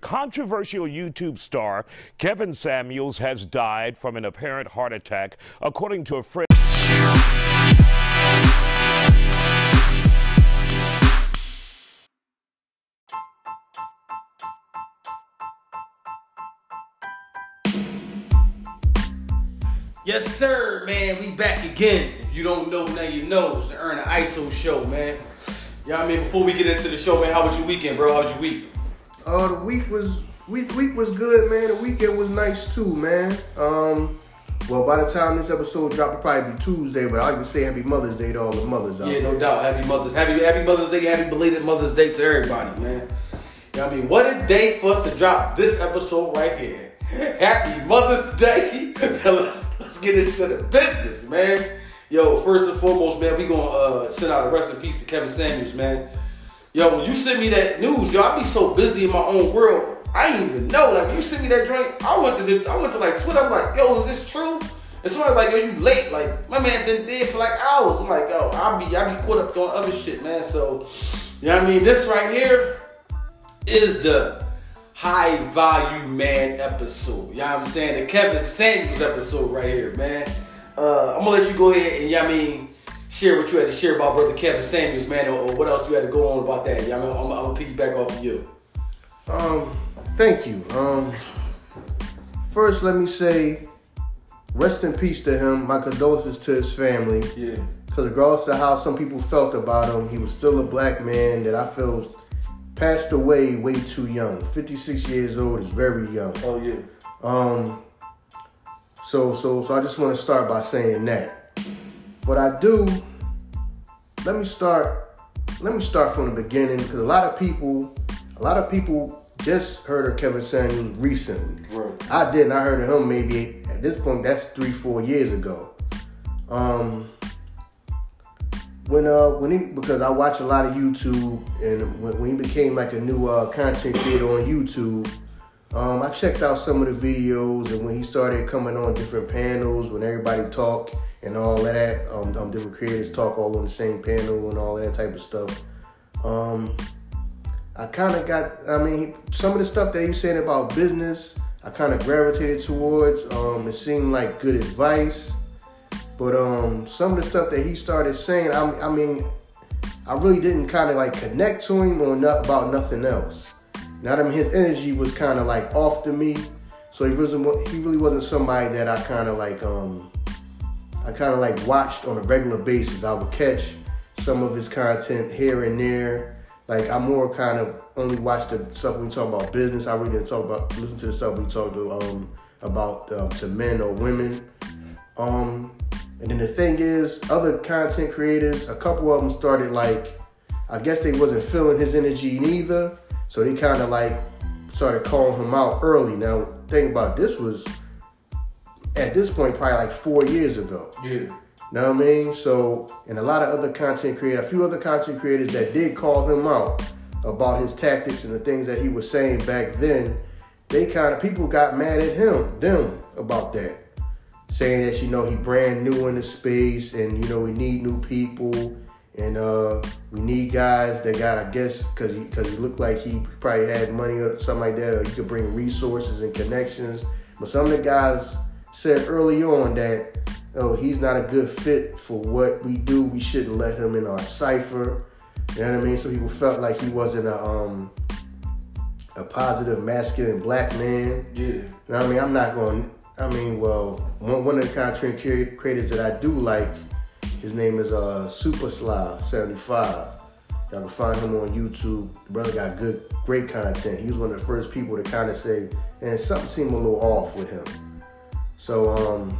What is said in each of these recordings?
Controversial YouTube star Kevin Samuels has died from an apparent heart attack, according to a friend. Yes, sir, man. We back again. If you don't know, now you know. It's the Earn the ISO show, man. Yeah, I mean, before we get into the show, man, how was your weekend, bro? How was your week? Uh, the week was week week was good, man. The weekend was nice too, man. Um, well, by the time this episode drop, it'll probably be Tuesday, but I like to say Happy Mother's Day to all the mothers out Yeah, there. no doubt. Happy Mother's Happy Happy Mother's Day. Happy belated Mother's Day to everybody, man. You know what I mean? What a day for us to drop this episode right here. Happy Mother's Day. now let's let's get into the business, man. Yo, first and foremost, man, we gonna uh, send out a rest in peace to Kevin Samuels, man. Yo, when you sent me that news, yo, I be so busy in my own world. I didn't even know. Like, when you sent me that drink, I went to the, I went to like Twitter. I'm like, yo, is this true? And somebody's like, yo, you late? Like, my man been dead for like hours. I'm like, yo, I be, I be caught up on other shit, man. So, you know what I mean? This right here is the high value man episode. You know what I'm saying? The Kevin Samuels episode right here, man. Uh, I'm gonna let you go ahead and, you know what I mean, share what you had to share about brother Kevin Samuels, man, or, or what else you had to go on about that. Yeah, I mean, I'm, I'm gonna piggyback off of you. Um, thank you. Um, first, let me say, rest in peace to him. My condolences to his family. Yeah. Because regardless of how some people felt about him, he was still a black man that I feel passed away way too young. 56 years old is very young. Oh yeah. Um, so so so I just want to start by saying that. But I do. Let me start. Let me start from the beginning because a lot of people, a lot of people just heard of Kevin Samuels recently. Right. I didn't. I heard of him maybe at this point. That's three, four years ago. Um, when uh when he because I watch a lot of YouTube and when, when he became like a new uh, content creator on YouTube, um, I checked out some of the videos and when he started coming on different panels when everybody talk and all of that, um, um different creators talk all on the same panel and all that type of stuff. Um, I kind of got, I mean, some of the stuff that he was saying about business, I kind of gravitated towards. Um, it seemed like good advice. But um, some of the stuff that he started saying, I, I mean, I really didn't kind of like connect to him or not about nothing else. Now, I mean, his energy was kind of like off to me, so he wasn't. He really wasn't somebody that I kind of like. Um, I kind of like watched on a regular basis. I would catch some of his content here and there. Like I more kind of only watch the stuff we talk about business. I really didn't talk about listen to the stuff we talk um, about um, to men or women. Um, and then the thing is, other content creators, a couple of them started like, I guess they wasn't feeling his energy neither, so they kind of like started calling him out early. Now, think about it, this was at this point probably like four years ago. Yeah. Know what I mean? So, and a lot of other content creators, a few other content creators that did call him out about his tactics and the things that he was saying back then, they kind of, people got mad at him, them, about that. Saying that, you know, he brand new in the space and, you know, we need new people and uh we need guys that got, I guess, because he, cause he looked like he probably had money or something like that, or he could bring resources and connections. But some of the guys said early on that oh, he's not a good fit for what we do. We shouldn't let him in our cipher. You know what I mean? So people felt like he wasn't a um a positive masculine black man. Yeah. You know what I mean? I'm not going. I mean, well, one, one of the content crea- creators that I do like, his name is uh Super Sly 75. Y'all can find him on YouTube. The brother got good, great content. He was one of the first people to kind of say, and something seemed a little off with him. So um,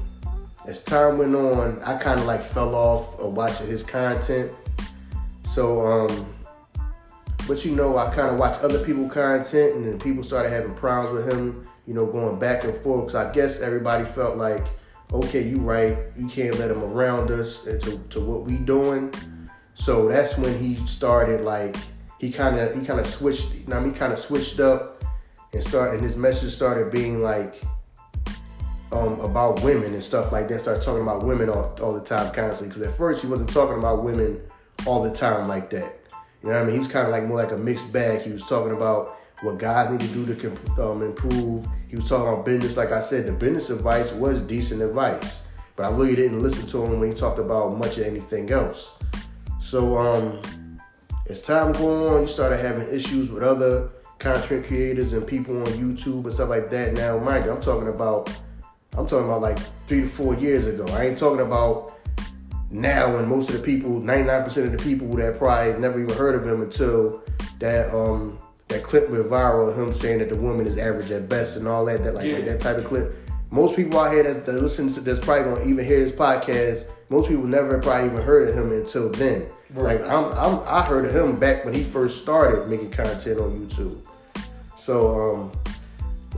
as time went on, I kind of like fell off of watching his content. So, um, but you know, I kind of watched other people content, and then people started having problems with him. You know, going back and forth because I guess everybody felt like, okay, you right, you can't let him around us and to, to what we doing. So that's when he started like he kind of he kind of switched. You know, I mean, kind of switched up and start and his message started being like um, about women and stuff like that. Started talking about women all, all the time, constantly. Because at first he wasn't talking about women all the time like that. You know what I mean? He was kind of like more like a mixed bag. He was talking about what guys need to do to um, improve. He was talking about business. Like I said, the business advice was decent advice, but I really didn't listen to him when he talked about much of anything else. So um, as time go on, you started having issues with other content creators and people on YouTube and stuff like that. Now, mind you, I'm talking about I'm talking about like three to four years ago. I ain't talking about now when most of the people, 99% of the people that probably never even heard of him until that um that clip went viral of him saying that the woman is average at best and all that, that like, Yeah. like that type of clip. Most people out here that, that listen to that's probably gonna even hear this podcast, most people never probably even heard of him until then. Right. Like I'm, I'm I heard of him back when he first started making content on YouTube. So um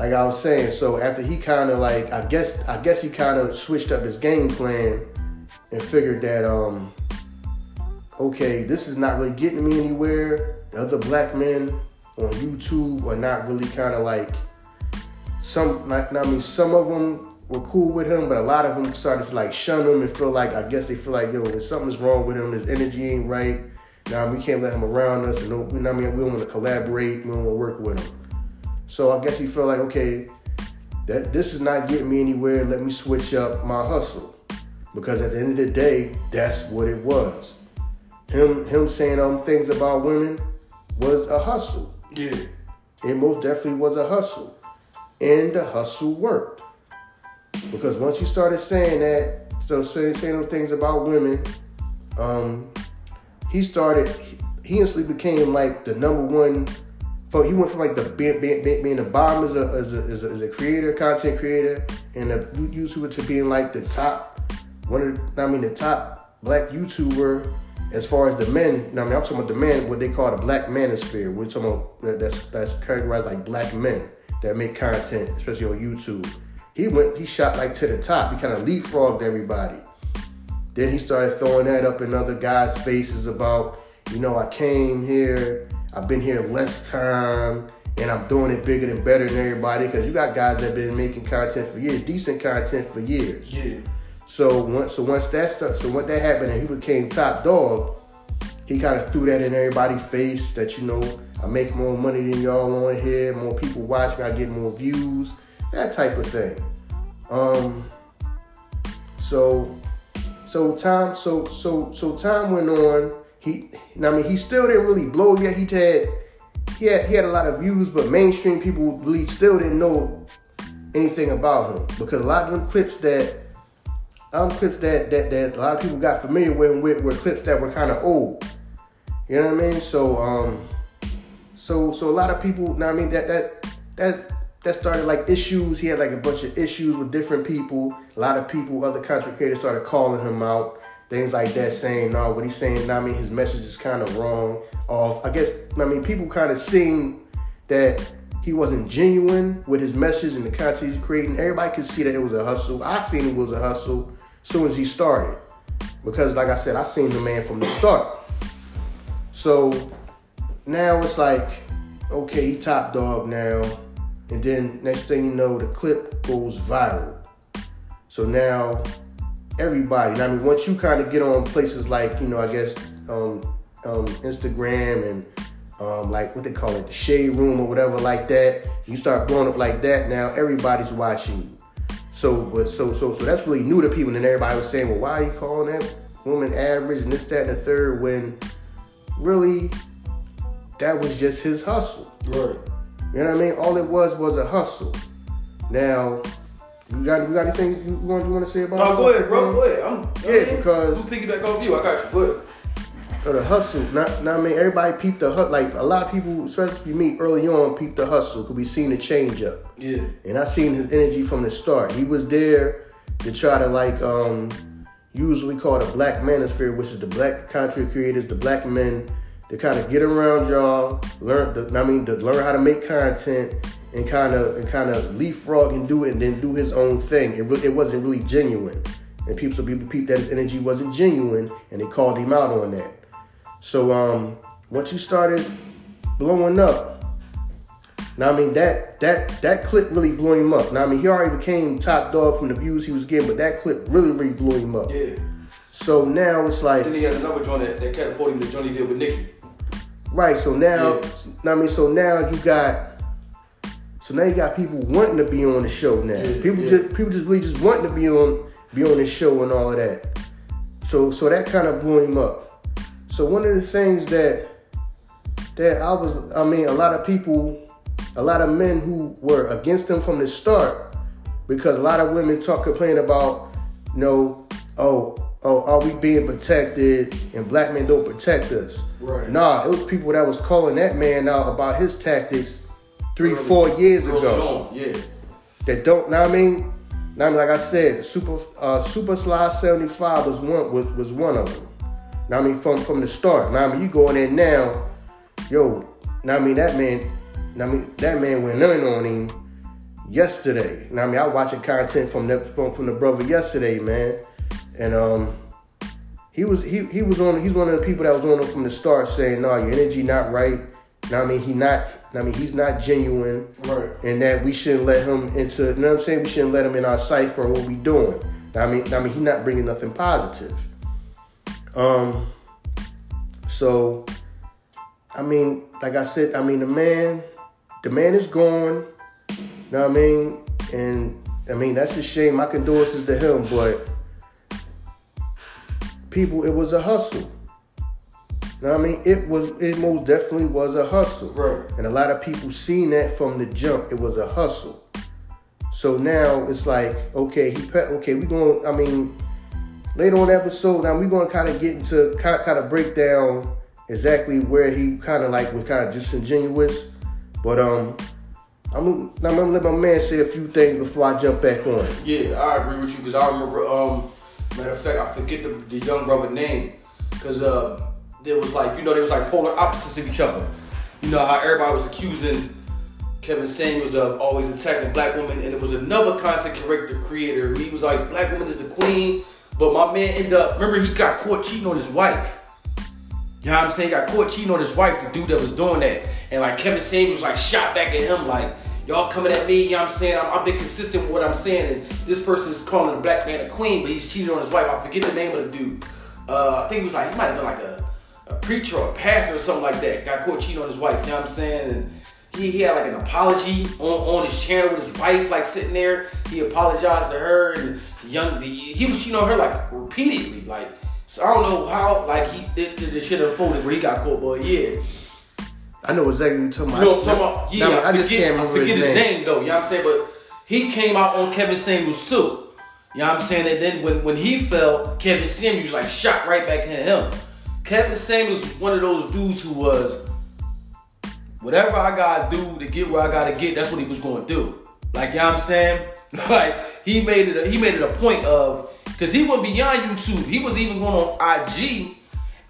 like I was saying, so after he kind of like I guess I guess he kind of switched up his game plan and figured that um okay, this is not really getting me anywhere. The other black men on YouTube are not really kind of like some like I mean some of them were cool with him, but a lot of them started to like shun him and feel like I guess they feel like yo, there's something's wrong with him. His energy ain't right. Now we can't let him around us, and no, you know what I mean we don't want to collaborate. We don't want to work with him. So I guess he felt like okay, that this is not getting me anywhere. Let me switch up my hustle because at the end of the day, that's what it was. Him him saying um things about women was a hustle. Yeah. It most definitely was a hustle. And the hustle worked. Because once you started saying that, so saying, saying those things about women, um, he started, he, he instantly became like the number one. So he went from like the being, being, being the bottom as a, as, a, as, a, as a creator, content creator, and a YouTuber to being like the top, one of I mean the top black YouTuber as far as the men. I mean I'm talking about the men, what they call the black manosphere. We're talking about that, that's that's categorized like black men that make content, especially on YouTube. He went, he shot like to the top. He kind of leapfrogged everybody. Then he started throwing that up in other guys' faces about, you know, I came here, I've been here less time, and I'm doing it bigger and better than everybody. Because you got guys that have been making content for years, decent content for years. Yeah. So once, so once that stuff, so when that happened and he became top dog, he kind of threw that in everybody's face that you know I make more money than y'all on here, more people watch me, I get more views, that type of thing. Um, so, so time, so so so time went on. He, I mean, he still didn't really blow yet. He had he had he had a lot of views, but mainstream people really still didn't know anything about him because a lot of them clips that um clips that that that a lot of people got familiar with, with were clips that were kind of old. You know what I mean? So um so so a lot of people, what I mean that that that that started like issues. He had like a bunch of issues with different people. A lot of people, other content creators started calling him out. Things like that, saying, no, what he's saying, I mean, his message is kind of wrong. Off. I guess, I mean, people kind of seen that he wasn't genuine with his message and the content he's creating. Everybody could see that it was a hustle. I seen it was a hustle as soon as he started. Because like I said, I seen the man from the start. So now it's like, okay, he top dog now. And then next thing you know, the clip goes viral. So now everybody, I mean, once you kind of get on places like, you know, I guess um, um, Instagram and um, like what they call it, the shade room or whatever like that, you start blowing up like that. Now everybody's watching you. So, but so so so that's really new to people. And then everybody was saying, well, why are you calling that woman average and this, that, and the third? When really, that was just his hustle. Right. You know what I mean? All it was was a hustle. Now, you got you got anything you want you want to say about? It? go ahead, bro. Go ahead. I'm, Yeah, because- I'm piggyback off you. I got you. Go ahead. So the hustle, not, not I mean everybody peeped the hustle. Like a lot of people, especially me early on, peeped the hustle because we seen the change up. Yeah. And I seen his energy from the start. He was there to try to like um use what we call the black manosphere, which is the black content creators, the black men, to kind of get around y'all, learn the, I mean to learn how to make content and kind of and kind of leapfrog and do it and then do his own thing. It re- it wasn't really genuine. And people so people peeped that his energy wasn't genuine and they called him out on that. So um once you started blowing up, now I mean that that that clip really blew him up. Now I mean he already became top dog from the views he was getting, but that clip really really blew him up. Yeah. So now it's like Then he had another joint that, that catapulted him to Johnny did with Nicki. right. So now, Yeah. now I mean so now you got So now you got people wanting to be on the show now. Yeah, people yeah. just people just really just wanting to be on be on the show and all of that. So so that kind of blew him up. So one of the things that that I was I mean a lot of people a lot of men who were against him from the start because a lot of women talk complain about you know oh oh are we being protected and black men don't protect us. Right. Nah, it was people that was calling that man out about his tactics three, four years Early ago. on, yeah. That don't, know what I mean? Now, I mean, like I said, Super uh, Super Slide 75 was one was, was one of them. Now, I mean, from from the start. Now, I mean, you going in now, yo. Now, I mean, that man. Now, I mean, that man went in on him yesterday. Now, I mean, I was watching content from the from, from the brother yesterday, man, and um, he was he he was on. He's one of the people that was on him from the start, saying, "No, your energy not right." Now, I mean, he not. I mean, he's not genuine Right. and that we shouldn't let him into. You know what I'm saying? We shouldn't let him in our cipher what we're doing. I mean, I mean, he's not bringing nothing positive. Um. So, I mean, like I said, I mean, the man, the man is gone. You know what I mean? And I mean, that's a shame. My condolences to him, but people, it was a hustle. You know what I mean? It was, it most definitely was a hustle. Right. And a lot of people seen that from the jump. It was a hustle. So now it's like, okay, he, okay, we going. I mean, later on episode, now we going to kind of get into kind of, kind of break down exactly where he kind of like was kind of disingenuous. But um, I'm, I'm gonna let my man say a few things before I jump back on. Yeah, I agree with you because I remember. Um, matter of fact, I forget the, the young brother name because uh, there was like you know there was like polar opposites of each other. You know how everybody was accusing Kevin Samuels of always attacking black women, and it was another content character creator. He was like black woman is the queen, but my man ended up. Remember he got caught cheating on his wife. You know what I'm saying? Got caught cheating on his wife, the dude that was doing that. And like Kevin Samuels like shot back at him like, y'all coming at me, you know what I'm saying? I'm, I've been consistent with what I'm saying. And this person's calling the black man a queen, but he's cheating on his wife. I forget the name of the dude. Uh, I think it was like, he might have been like a, a preacher or a pastor or something like that. Got caught cheating on his wife, you know what I'm saying? And he, he had like an apology on, on his channel with his wife, like sitting there. He apologized to her and the young, the, he was cheating on her like repeatedly, like, so I don't know how like he did the shit unfolded where he got caught, but yeah. I know exactly what you're talking You about. know what I'm talking about? Yeah, I, forget, I forget his name. though. You know what I'm saying? But he came out on Kevin Samuels too. You know what I'm saying? And then when, when he fell, Kevin Samuels like shot right back at him. Kevin Samuels was one of those dudes who was whatever I gotta do to get where I gotta get, that's what he was gonna do. Like, you know what I'm saying? Like, he made it a, he made it a point of because he went beyond YouTube. He was even going on IG,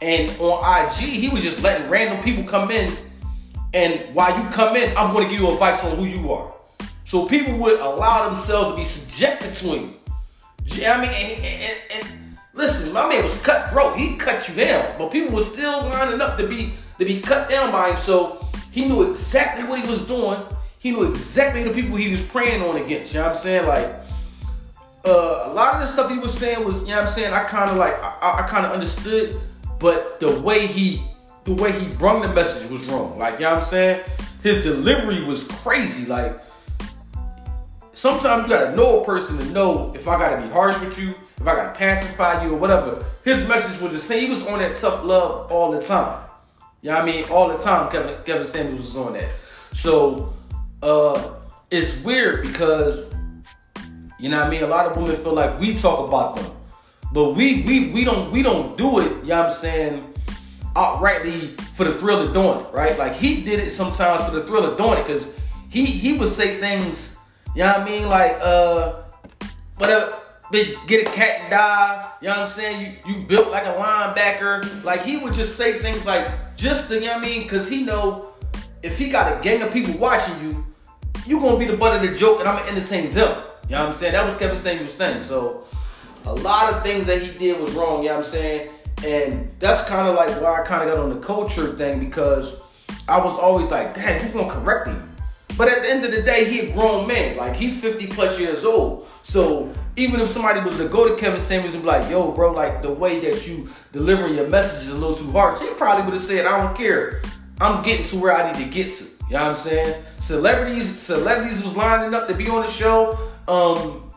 and on IG, he was just letting random people come in. And while you come in, I'm to give you advice on who you are. So people would allow themselves to be subjected to him. You know I mean, and, and, and listen, my man was cutthroat. He cut you down, but people were still lining up to be to be cut down by him. So he knew exactly what he was doing. He knew exactly the people he was preying on against. You know what I'm saying? Like uh, a lot of the stuff he was saying was, you know what I'm saying, I kind of like, I, I kind of understood, but the way he, the way he brung the message was wrong. Like, you know what I'm saying? His delivery was crazy. Like, sometimes you gotta know a person to know if I gotta be harsh with you, if I gotta pacify you or whatever. His message was the same. He was on that tough love all the time. You know what I mean? All the time, Kevin, Kevin Samuels was on that. So, uh, it's weird because you know what I mean? A lot of women feel like we talk about them. But we we we don't we don't do it, you know what I'm saying, outrightly for the thrill of doing it, right? Like he did it sometimes for the thrill of doing it, because he he would say things, you know what I mean, like uh whatever bitch get a cat and die, you know what I'm saying? You you built like a linebacker. Like he would just say things like just to, you know what I mean, cause he know if he got a gang of people watching you, you gonna be the butt of the joke and I'm gonna entertain them. You know what I'm saying? That was Kevin Samuels' thing. So a lot of things that he did was wrong, you know what I'm saying? And that's kind of like why I kind of got on the culture thing because I was always like, dang, who's gonna correct him? But at the end of the day, he a grown man. Like he 50 plus years old. So even if somebody was to go to Kevin Samuels and be like, yo, bro, like the way that you delivering your message is a little too harsh, he probably would have said, I don't care. I'm getting to where I need to get to. You know what I'm saying? Celebrities, celebrities was lining up to be on the show. Um,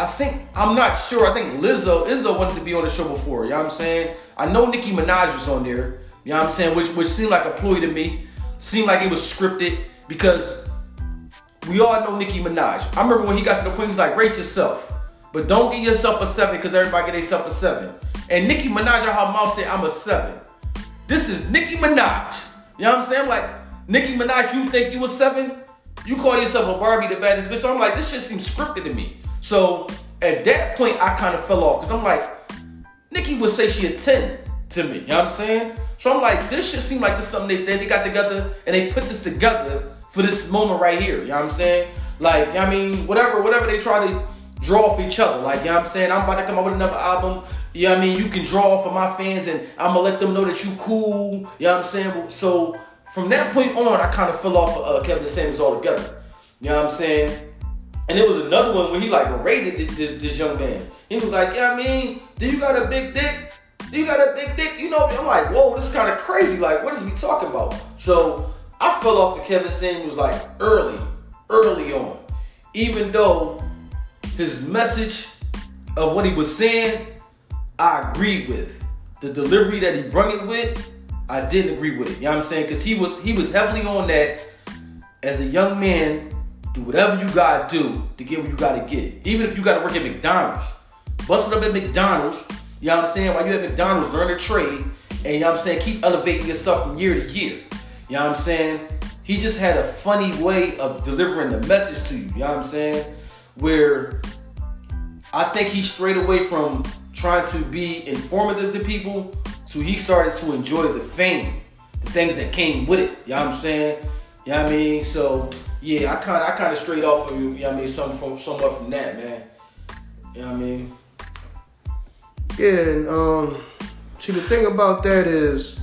I think I'm not sure. I think Lizzo, Izzo wanted to be on the show before. You know what I'm saying? I know Nicki Minaj was on there. You know what I'm saying? Which which seemed like a ploy to me. Seemed like it was scripted because we all know Nicki Minaj. I remember when he got to the point, he's like, rate yourself. But don't give yourself a seven because everybody get themselves a seven. And Nicki Minaj out her mouth said, I'm a seven. This is Nicki Minaj. You know what I'm saying? Like, Nicki Minaj, you think you a seven? You call yourself a Barbie the baddest bitch. So I'm like, this shit seems scripted to me. So at that point, I kind of fell off because I'm like, Nicki would say she a 10 to me. You know what I'm saying? So I'm like, this shit seemed like this something they, they got together and they put this together for this moment right here. You know what I'm saying? Like, you know I mean, whatever, whatever they try to draw off each other. Like, you know what I'm saying? I'm about to come up with another album. You know what I mean? You can draw off of my fans and I'm gonna let them know that you cool. You know what I'm saying? So from that point on, I kind of fell off of uh, Kevin Samuels altogether. You know what I'm saying? And it was another one where he like berated this, this young man. He was like, yeah, I mean, do you got a big dick? Do you got a big dick? You know, I'm like, whoa, this is kind of crazy. Like, what is he talking about? So I fell off of Kevin Samuels like early, early on. Even though his message of what he was saying, I agreed with. The delivery that he brung it with, I didn't agree with it. You know what I'm saying? Because he was he was heavily on that as a young man do whatever you gotta do to get what you gotta get. Even if you gotta work at McDonald's. Busting up at McDonald's, you know what I'm saying? While you at McDonald's, learn a trade, and you know what I'm saying, keep elevating yourself from year to year. You know what I'm saying? He just had a funny way of delivering the message to you, you know what I'm saying? Where I think he strayed away from trying to be informative to people, so he started to enjoy the fame, the things that came with it, you know what I'm saying? You know what I mean? So yeah, I kind I kind of strayed off of you. You know what I mean? Some from somewhat from that, man. You know what I mean? Yeah, and um, see the thing about that is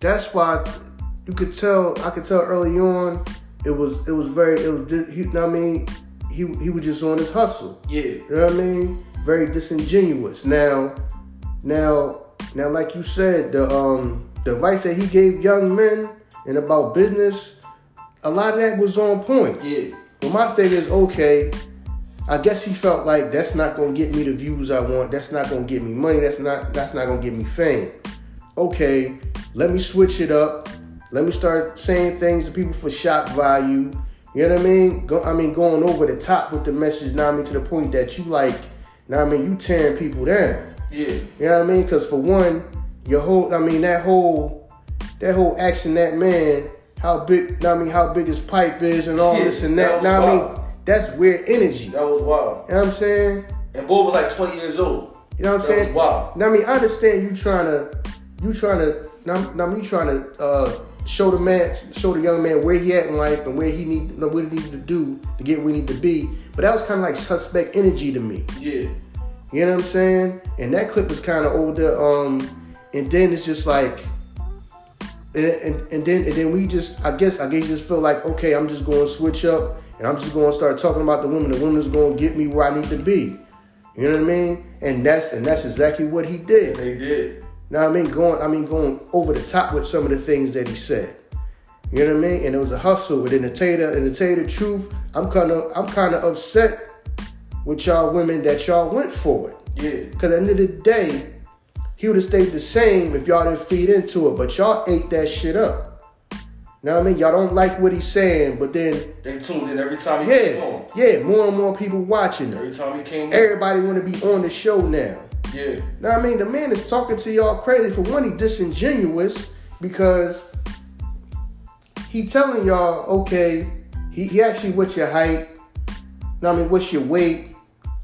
that's why you could tell. I could tell early on it was it was very it was. He, you know what I mean? He he was just on his hustle. Yeah. You know what I mean? Very disingenuous. Now, now, now, like you said, the um the advice that he gave young men and about business, a lot of that was on point. Yeah. But my thing is, okay, I guess he felt like that's not gonna get me the views I want. That's not gonna get me money. That's not that's not gonna get me fame. Okay, let me switch it up. Let me start saying things to people for shock value. You know what I mean? Go, I mean, going over the top with the message. Now I mean to the point that you like. Now I mean you tearing people down. Yeah. You know what I mean? Because for one, your whole I mean that whole that whole action that man how big now I mean how big his pipe is and all Yeah, this and that that. Now I mean that's weird energy. That was wild. You know what I'm saying? And boy was like 20 years old. You know what I'm That saying? was wild. Now, I mean, I understand you trying to, you trying to, now, now me trying to uh, show the man, show the young man where he at in life and where he need, what he needs to do to get where he need to be. But that was kind of like suspect energy to me. Yeah. You know what I'm saying? And that clip was kind of older. Um, and then it's just like, and, and, and then and then we just, I guess, I guess just feel like, okay, I'm just going to switch up and I'm just going to start talking about the woman. The woman's going to get me where I need to be. You know what I mean? And that's and that's exactly what he did. They did. Now I mean going I mean going over the top with some of the things that he said. You know what I mean? And it was a hustle. But in the tell you, and to tell truth, I'm kind of I'm kind of upset with y'all women that y'all went for it. Yeah. Cause at the end of the day, he would have stayed the same if y'all didn't feed into it. But y'all ate that shit up. Now I mean y'all don't like what he's saying, but then They tuned in every time he came yeah, on. yeah, more and more people watching Every time he came on. Everybody want to be on the show now. Yeah. Now I mean, the man is talking to y'all crazy. For one, he disingenuous because he telling y'all, okay, he, he actually what's your height? Now I mean, what's your weight?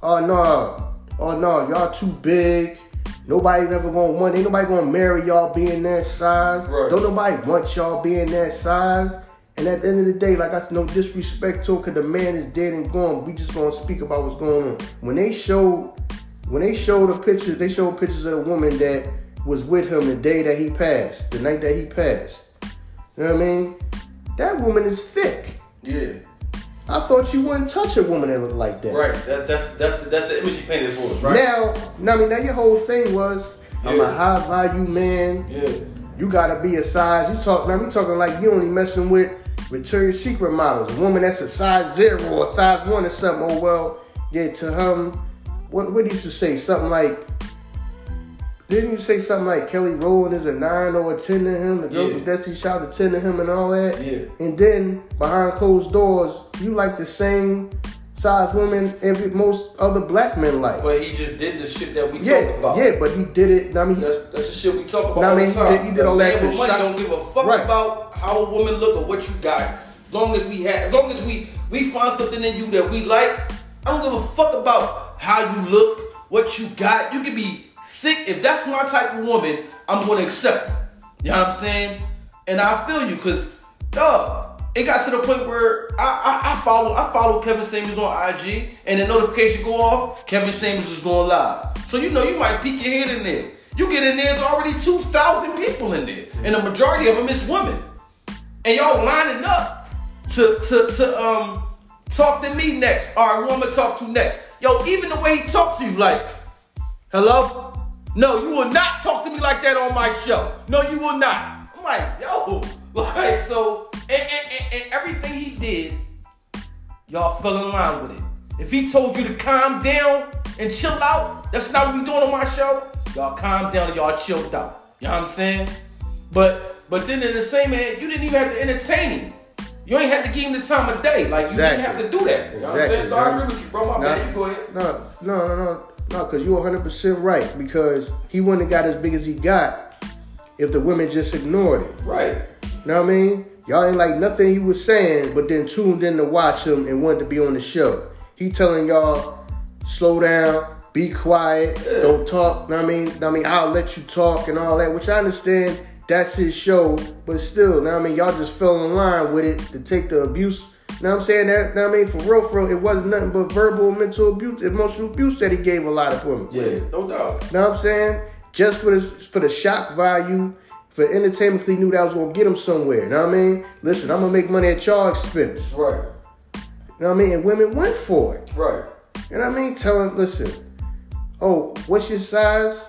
Oh no, oh no, y'all too big. Nobody never gonna want. Ain't nobody gonna marry y'all being that size. Right. Don't nobody want y'all being that size. And at the end of the day, like I said, no disrespect to him, cause the man is dead and gone. We just gonna speak about what's going on. When they showed, when they showed the pictures, they showed pictures of the woman that was with him the day that he passed, the night that he passed. You know what I mean? That woman is thick. Yeah. I thought you wouldn't touch a woman that looked like that. Right. That's that's that's the, that's the image you painted for us, right? Now, now, I mean, now your whole thing was, I'm a high value man. Yeah. you gotta be a size. You talk now. We talking like you only messing with Victoria's Secret models. A woman that's a size zero or size one or something. Oh well, yeah. To him, what what used to say something like. Didn't you say something like Kelly Rowland is a nine or a ten to him? The girl Yeah. from Destiny Child a ten to him and all that. Yeah. And then behind closed doors, you like the same size woman every most other black men like. But he just did the shit that we yeah, talk about. yeah, but he did it. I mean, That's that's the shit we talk about I mean, he did- he did all that man to with money shock- don't give a fuck Right. about how a woman look or what you got. As long as we have, as long as we we find something in you that we like, I don't give a fuck about how you look, what you got. You can be thick. If that's my type of woman, I'm gonna accept. You know what I'm saying? And I feel you, cause dog, it got to the point where I, I, I follow I follow Kevin Samuels on IG, and the notification go off. Kevin Samuels is going live, so you know you might peek your head in there. You get in there, there's already two thousand people in there, and the majority of them is women, and y'all lining up to to to um talk to me next. All right, who I'm gonna talk to next? Yo, even the way he talks to you, like, hello. No, you will not talk to me like that on my show. No, you will not. I'm like, yo, like, so, and, and, and, and everything he did, y'all fell in line with it. If he told you to calm down and chill out, that's not what we doing on my show. Y'all calm down and y'all chilled out. You know what I'm saying? But but then in the same hand, you didn't even have to entertain him. You ain't have to give him the time of day. Like you didn't have to do that. You know what I'm saying? So I agree with you, bro. My Nah. bad. You go ahead. No, no, no, no, no, because you're 100% right. Because he wouldn't have got as big as he got if the women just ignored him. Right. You know what I mean? Y'all ain't like nothing he was saying, but then tuned in to watch him and wanted to be on the show. He telling y'all, slow down, be quiet, don't talk. Know what I mean, I mean, I'll let you talk and all that, which I understand that's his show, but still, now I mean, y'all just fell in line with it to take the abuse. Now I'm saying? That what I mean, for real, for real, it wasn't nothing but verbal, mental abuse, emotional abuse that he gave a lot of women. Yeah, no doubt. You know what I'm saying? Just for the for the shock value, for entertainment, he knew that was gonna get him somewhere. Know what I mean? Listen, I'm gonna make money at y'all expense. Right. You know what I mean? And women went for it. Right. You know what I mean? Tell him, listen, oh, what's your size?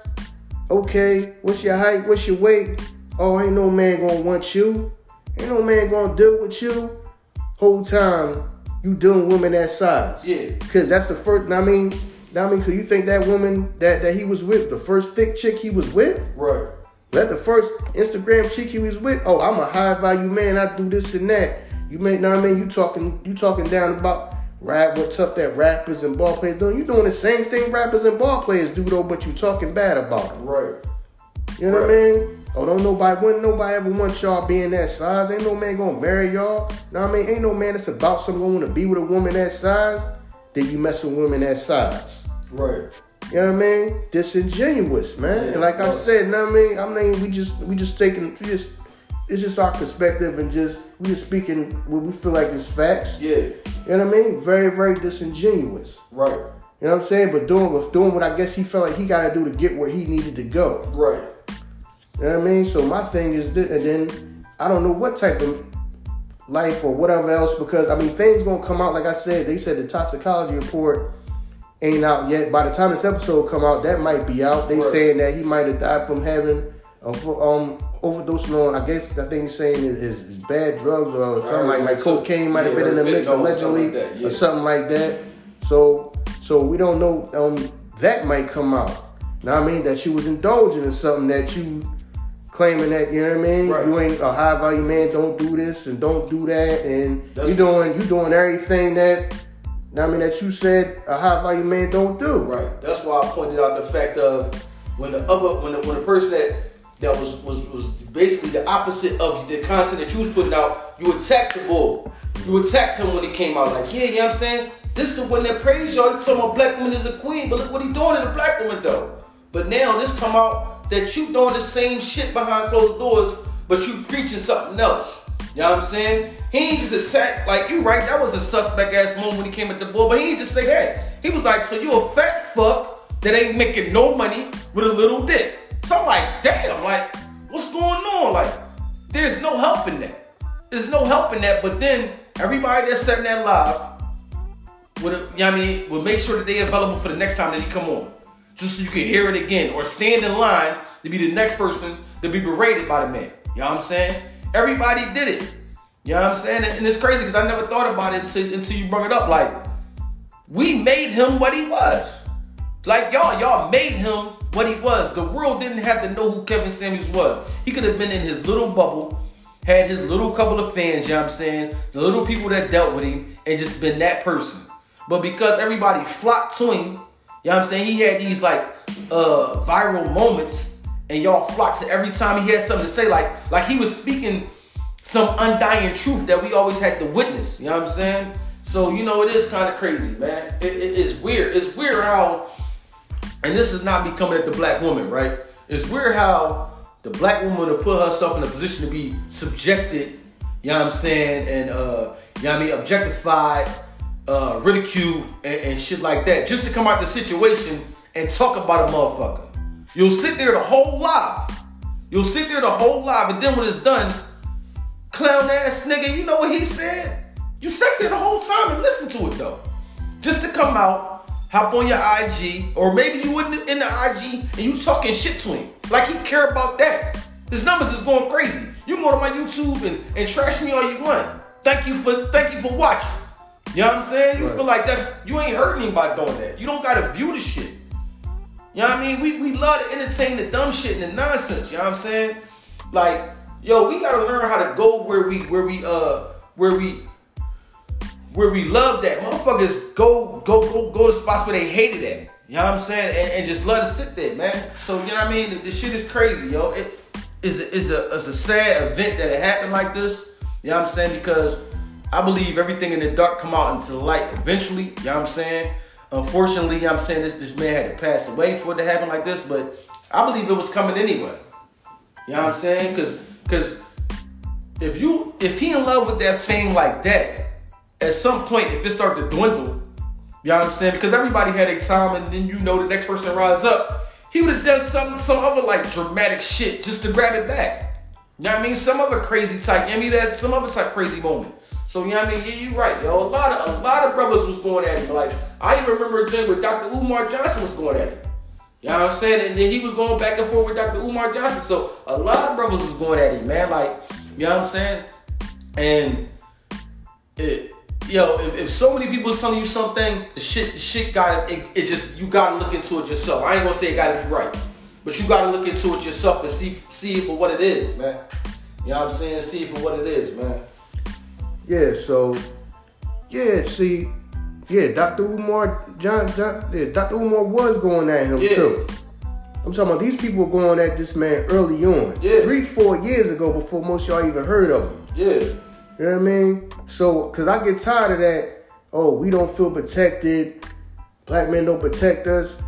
Okay, what's your height? What's your weight? Oh, ain't no man gonna want you. Ain't no man gonna deal with you. Whole time you dealing women that size. Yeah. Cause that's the first. I mean, I mean, cause you think that woman that that he was with, the first thick chick he was with, Right. that the first Instagram chick he was with. Oh, I'm a high value man. I do this and that. You may know what I mean. You talking you talking down about rap what tough that rappers and ball players doing. You doing the same thing rappers and ball players do though, but you talking bad about them. Right. You know what I mean? Oh, don't nobody, wouldn't nobody ever want y'all being that size. Ain't no man gonna marry y'all. Know what I mean? Ain't no man that's about going to be with a woman that size. Then you mess with women that size. Right. You know what I mean? Disingenuous, man. Yeah, and like I said, know what I mean? I mean, we just we just taking we just it's just our perspective and just we just speaking what we feel like is facts. Yeah. You know what I mean? Very, very disingenuous. Right. You know what I'm saying? But doing with doing what I guess he felt like he gotta do to get where he needed to go. Right. You know what I mean? So my thing is, this, and then I don't know what type of life or whatever else because I mean things gonna come out. Like I said, they said the toxicology report ain't out yet. By the time this episode come out, that might be out. They Right. saying that he might have died from having a, um overdosing on. I guess I think he's saying is, bad drugs or something like, like cocaine might have yeah, been in the mix something allegedly like that, yeah. or something like that. So so we don't know. Um, that might come out. Now I mean that you was indulging in something that you claiming that you know what I mean. Right. You ain't a high value man. Don't do this and don't do that. And That's- you doing you doing everything that. I mean that you said a high value man don't do. Right. That's why I pointed out the fact of when the other when the when the person that that was was was basically the opposite of the content that you was putting out, you attacked the bull. You attacked him when he came out. Like, yeah, you know what I'm saying? This is the one that praised y'all. He talking about black woman is a queen, but look what he doing to the black woman though. But now this come out that you doing the same shit behind closed doors, but you preaching something else. You know what I'm saying? He ain't just attack like you right. That was a suspect ass moment when he came at the boy, but he ain't just say that. He was like, so you a fat fuck that ain't making no money with a little dick. So I'm like, damn, like, what's going on? Like, there's no help in that. There's no help in that. But then everybody that's setting that live would, you know what I mean, would make sure that they available for the next time that he come on. Just so you can hear it again, or stand in line to be the next person to be berated by the man. You know what I'm saying? Everybody did it. You know what I'm saying? And it's crazy because I never thought about it until, until you brought it up. Like, we made him what he was. Like y'all, y'all made him what he was. The world didn't have to know who Kevin Samuels was. He could have been in his little bubble, had his little couple of fans, you know what I'm saying? The little people that dealt with him, and just been that person. But because everybody flocked to him, you know what I'm saying? He had these like uh viral moments, and y'all flocked to every time he had something to say, like like he was speaking some undying truth that we always had to witness. You know what I'm saying? So you know it is kind of crazy, man. It, it, it's weird. It's weird how and this is not becoming at the black woman, right? It's weird how the black woman to put herself in a position to be subjected, you know what I'm saying, and uh, you know what I mean, objectified, uh, ridiculed, and, and shit like that, just to come out the situation and talk about a motherfucker. You'll sit there the whole live. You'll sit there the whole live, and then when it's done, clown ass nigga, you know what he said? You sat there the whole time and listened to it though. Just to come out hop on your IG, or maybe you wouldn't in the IG and you talking shit to him. Like he care about that. His numbers is going crazy. You can go to my YouTube and, and trash me all you want. Thank you for thank you for watching. You know what I'm saying? You right. feel like that's you ain't hurting by doing that. You don't gotta view the shit. You know what I mean? We we love to entertain the dumb shit and the nonsense, you know what I'm saying? Like, yo, we gotta learn how to go where we where we uh where we where we love that. Motherfuckers go go go go to spots where they hated it. You know what I'm saying? And, and just let us sit there, man. So you know what I mean? This shit is crazy, yo. It is a, is a is a sad event that it happened like this. You know what I'm saying? Because I believe everything in the dark come out into the light eventually. You know what I'm saying? Unfortunately, you know I'm saying this this man had to pass away for it to happen like this, but I believe it was coming anyway. You know what I'm saying? Cause cause if you if he in love with that fame like that, at some point, if it start to dwindle, you know what I'm saying? Because everybody had a time, and then you know the next person rise up. He would have done some some other like dramatic shit just to grab it back. You know what I mean? Some other crazy type. I mean? That some other type crazy moment. So you know what I mean? Yeah, you right, yo. A lot of a lot of brothers was going at him. Like I even remember a thing where Dr. Umar Johnson was going at him. You know what I'm saying? And then he was going back and forth with Dr. Umar Johnson. So a lot of brothers was going at him, man. Like, you know what I'm saying? And it yo, if, if so many people is telling you something, the shit, shit got it, it just you gotta look into it yourself. I ain't gonna say it gotta be right, but you gotta look into it yourself and see see it for what it is, man. You know what I'm saying? See it for what it is, man. Yeah. So, yeah. See, yeah. Dr. Umar, John, John yeah, Dr. Umar was going at him yeah. too. I'm talking about these people were going at this man early on. Yeah. Three, four years ago before most y'all even heard of him. Yeah. You know what I mean? So, cause I get tired of that. Oh, we don't feel protected. Black men don't protect us.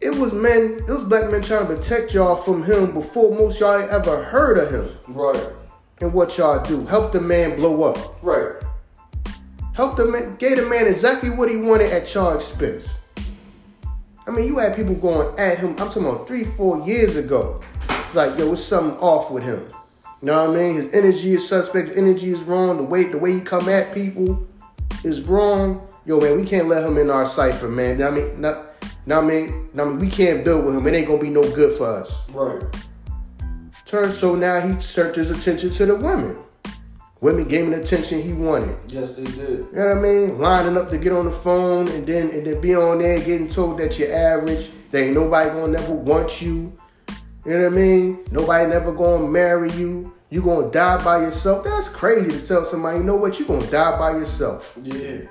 It was men. It was black men trying to protect y'all from him before most y'all ever heard of him. Right. And what y'all do? Help the man blow up. Right. Help the man. Gave the man exactly what he wanted at y'all expense. I mean, you had people going at him. I'm talking about three, four years ago. Like, yo, what's something off with him? You know what I mean? His energy is suspect. His energy is wrong. The way the way he come at people is wrong. Yo, man, we can't let him in our cipher, man. I mean, not, not I mean, I mean, we can't build with him. It ain't gonna be no good for us. Right. Turn so now he turned his attention to the women. Women gave him the attention he wanted. Yes, they did. You know what I mean? Lining up to get on the phone and then and then be on there getting told that you're average. There ain't nobody gonna never want you. You know what I mean? Nobody never gonna marry you. You gonna die by yourself. That's crazy to tell somebody, you know what, you gonna die by yourself. Yeah. You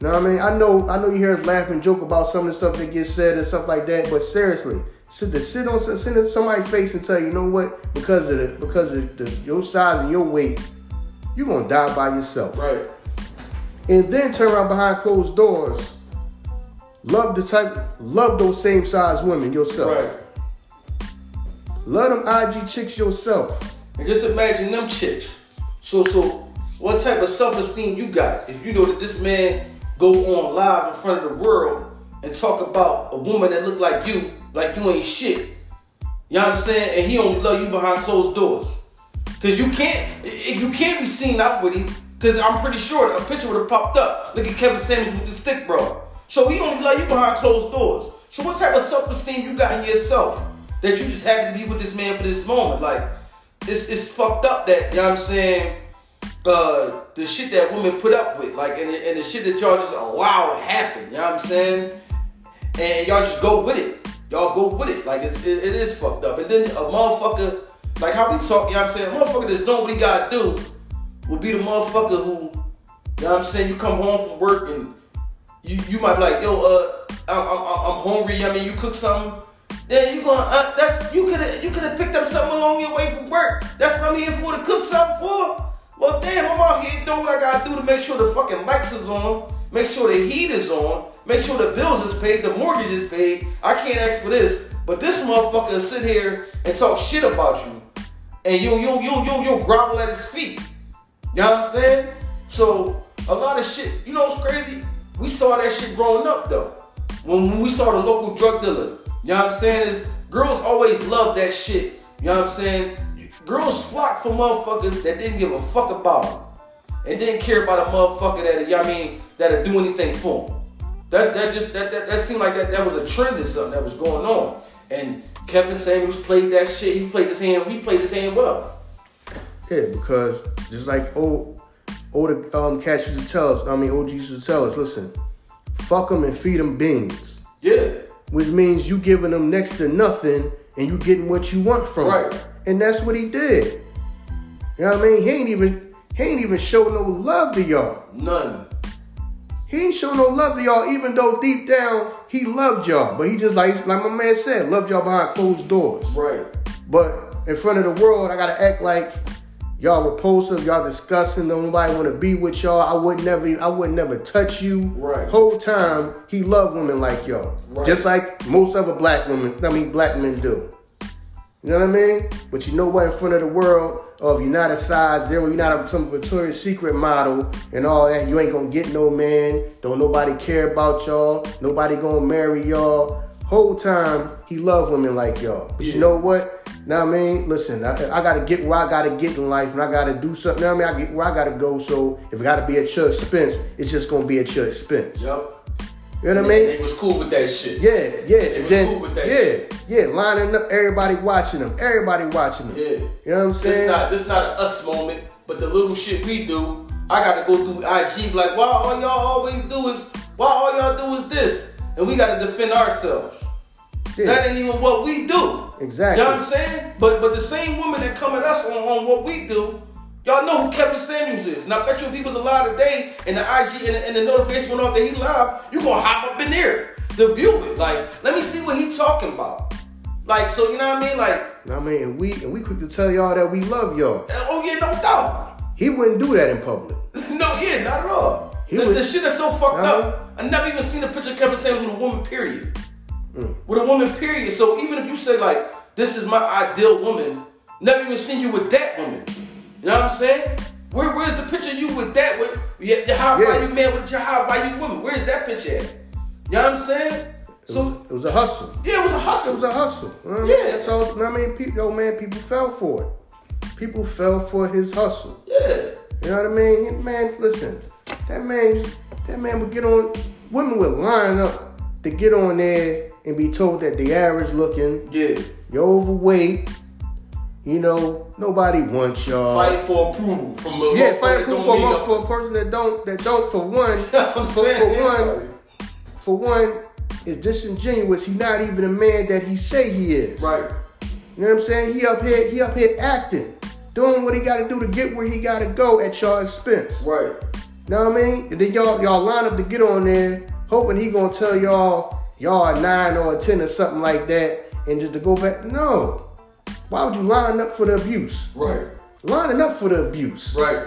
know what I mean? I know I know you hear us laugh and joke about some of the stuff that gets said and stuff like that, but seriously, sit to sit on sit somebody's face and tell you, you know what, because of the because of the, your size and your weight, you're gonna die by yourself. Right. And then turn around behind closed doors. Love the type love those same size women yourself. Right. Love them IG chicks yourself. And just imagine them chicks. So, so what type of self-esteem you got if you know that this man go on live in front of the world and talk about a woman that look like you, like you ain't shit. You know what I'm saying? And he only love you behind closed doors. Cause you can't, you can't be seen out with him. Cause I'm pretty sure a picture would have popped up. Look at Kevin Samuels with the stick, bro. So he only love you behind closed doors. So what type of self-esteem you got in yourself that you just happy to be with this man for this moment? Like, it's it's fucked up that, you know what I'm saying, uh, the shit that women put up with, like, and the, and the shit that y'all just allow to happen, you know what I'm saying? And y'all just go with it. Y'all go with it. Like, it's, it, it is fucked up. And then a motherfucker, like how we talk, you know what I'm saying? A motherfucker that's doing what he gotta do will be the motherfucker who, you know what I'm saying, you come home from work and you, you might be like, yo, uh, I'm, I'm, I'm hungry. I mean, you cook something. Then you going uh, that's you could you could have picked up something along your way from work. That's what I'm here for to cook something for. Well, damn, I'm out here doing what I gotta do to make sure the fucking lights is on, make sure the heat is on, make sure the bills is paid, the mortgage is paid. I can't ask for this, but this motherfucker sit here and talk shit about you, and you you you you you grovel at his feet. You know what I'm saying? So a lot of shit. You know what's crazy? We saw that shit growing up though. When, when we saw the local drug dealer, you know what I'm saying? Is girls always love that shit. You know what I'm saying? Girls flock for motherfuckers that didn't give a fuck about them. And didn't care about a motherfucker that, you know I mean, that'll do anything for them. That, that just that, that that seemed like that that was a trend or something that was going on. And Kevin Samuels played that shit. He played this hand. He played this hand well. Yeah, because just like old older um, cats used to tell us, I mean, OG used to tell us, listen, fuck them and feed them beans. Yeah. Which means you giving them next to nothing and you getting what you want from Right. them. And that's what he did. You know what I mean? He ain't even he ain't even show no love to y'all. None. He ain't show no love to y'all, even though deep down he loved y'all. But he just like like my man said, loved y'all behind closed doors. Right. But in front of the world, I gotta act like y'all repulsive, y'all disgusting. Nobody want to be with y'all. I would never, I would never touch you. Right. Whole time he loved women like y'all, Right. just like most other black women. I mean, black men do. You know what I mean? But you know what? In front of the world, oh, if you're not a size zero, you're not a some Victoria's Secret model and all that, you ain't gonna get no man. Don't nobody care about y'all. Nobody gonna marry y'all. Whole time he loved women like y'all. But you know what? Now I mean, listen, I, I gotta get where I gotta get in life, and I gotta do something. Now I mean, I get where I gotta go. So if it gotta be at your expense, it's just gonna be at your expense. Yup. You know what I mean? It was cool with that shit. Yeah, yeah. And was then, cool with that yeah, yeah. Lining up, everybody watching them, everybody watching them. Yeah. You know what I'm saying? This not this not a us moment, but the little shit we do, I gotta go through IG like, why all y'all always do is why all y'all do is this, and we gotta defend ourselves. Yeah. That ain't even what we do. Exactly. You know what I'm saying? But but the same women that come at us on, on what we do, y'all know who Kevin Samuels is. And I bet you if he was alive today and the IG and the, and the notification went off that he live, you're gonna hop up in there to view it. Like, let me see what he talking about. Like, so you know what I mean? Like, I mean, and we and we quick to tell y'all that we love y'all. oh yeah, no doubt. He wouldn't do that in public. no, yeah, not at all. He The, was- the shit that's so fucked Uh-huh. up. I never even seen a picture of Kevin Samuels with a woman, period. Mm. With a woman, period. So even if you say like, this is my ideal woman, never even seen you with that woman. You know what I'm saying? Where, where's the picture of you with that with your, your high Yeah. value man with your high value woman? Where's that picture at? You know what I'm saying? So It was a hustle. yeah, it was a hustle. It was a hustle. You know what I Yeah. mean? So you know I mean, people, yo, man, people fell for it. People fell for his hustle. yeah. You know what I mean? Man, listen, that man, that man would get on. Women would line up to get on there and be told that the average looking, Yeah. you're overweight. You know, nobody wants y'all. Fight for approval from a Yeah, fight that for, don't for, a person that don't that don't for one You know what I'm for, saying? for one for one is disingenuous. He not even a man that he say he is. Right. You know what I'm saying? He up here he up here acting, doing what he got to do to get where he got to go at y'all expense. Right. You know what I mean? And then y'all y'all line up to get on there, hoping he gonna tell y'all y'all a nine or a ten or something like that, and just to go back. No. Why would you line up for the abuse? Right. Lining up for the abuse. Right.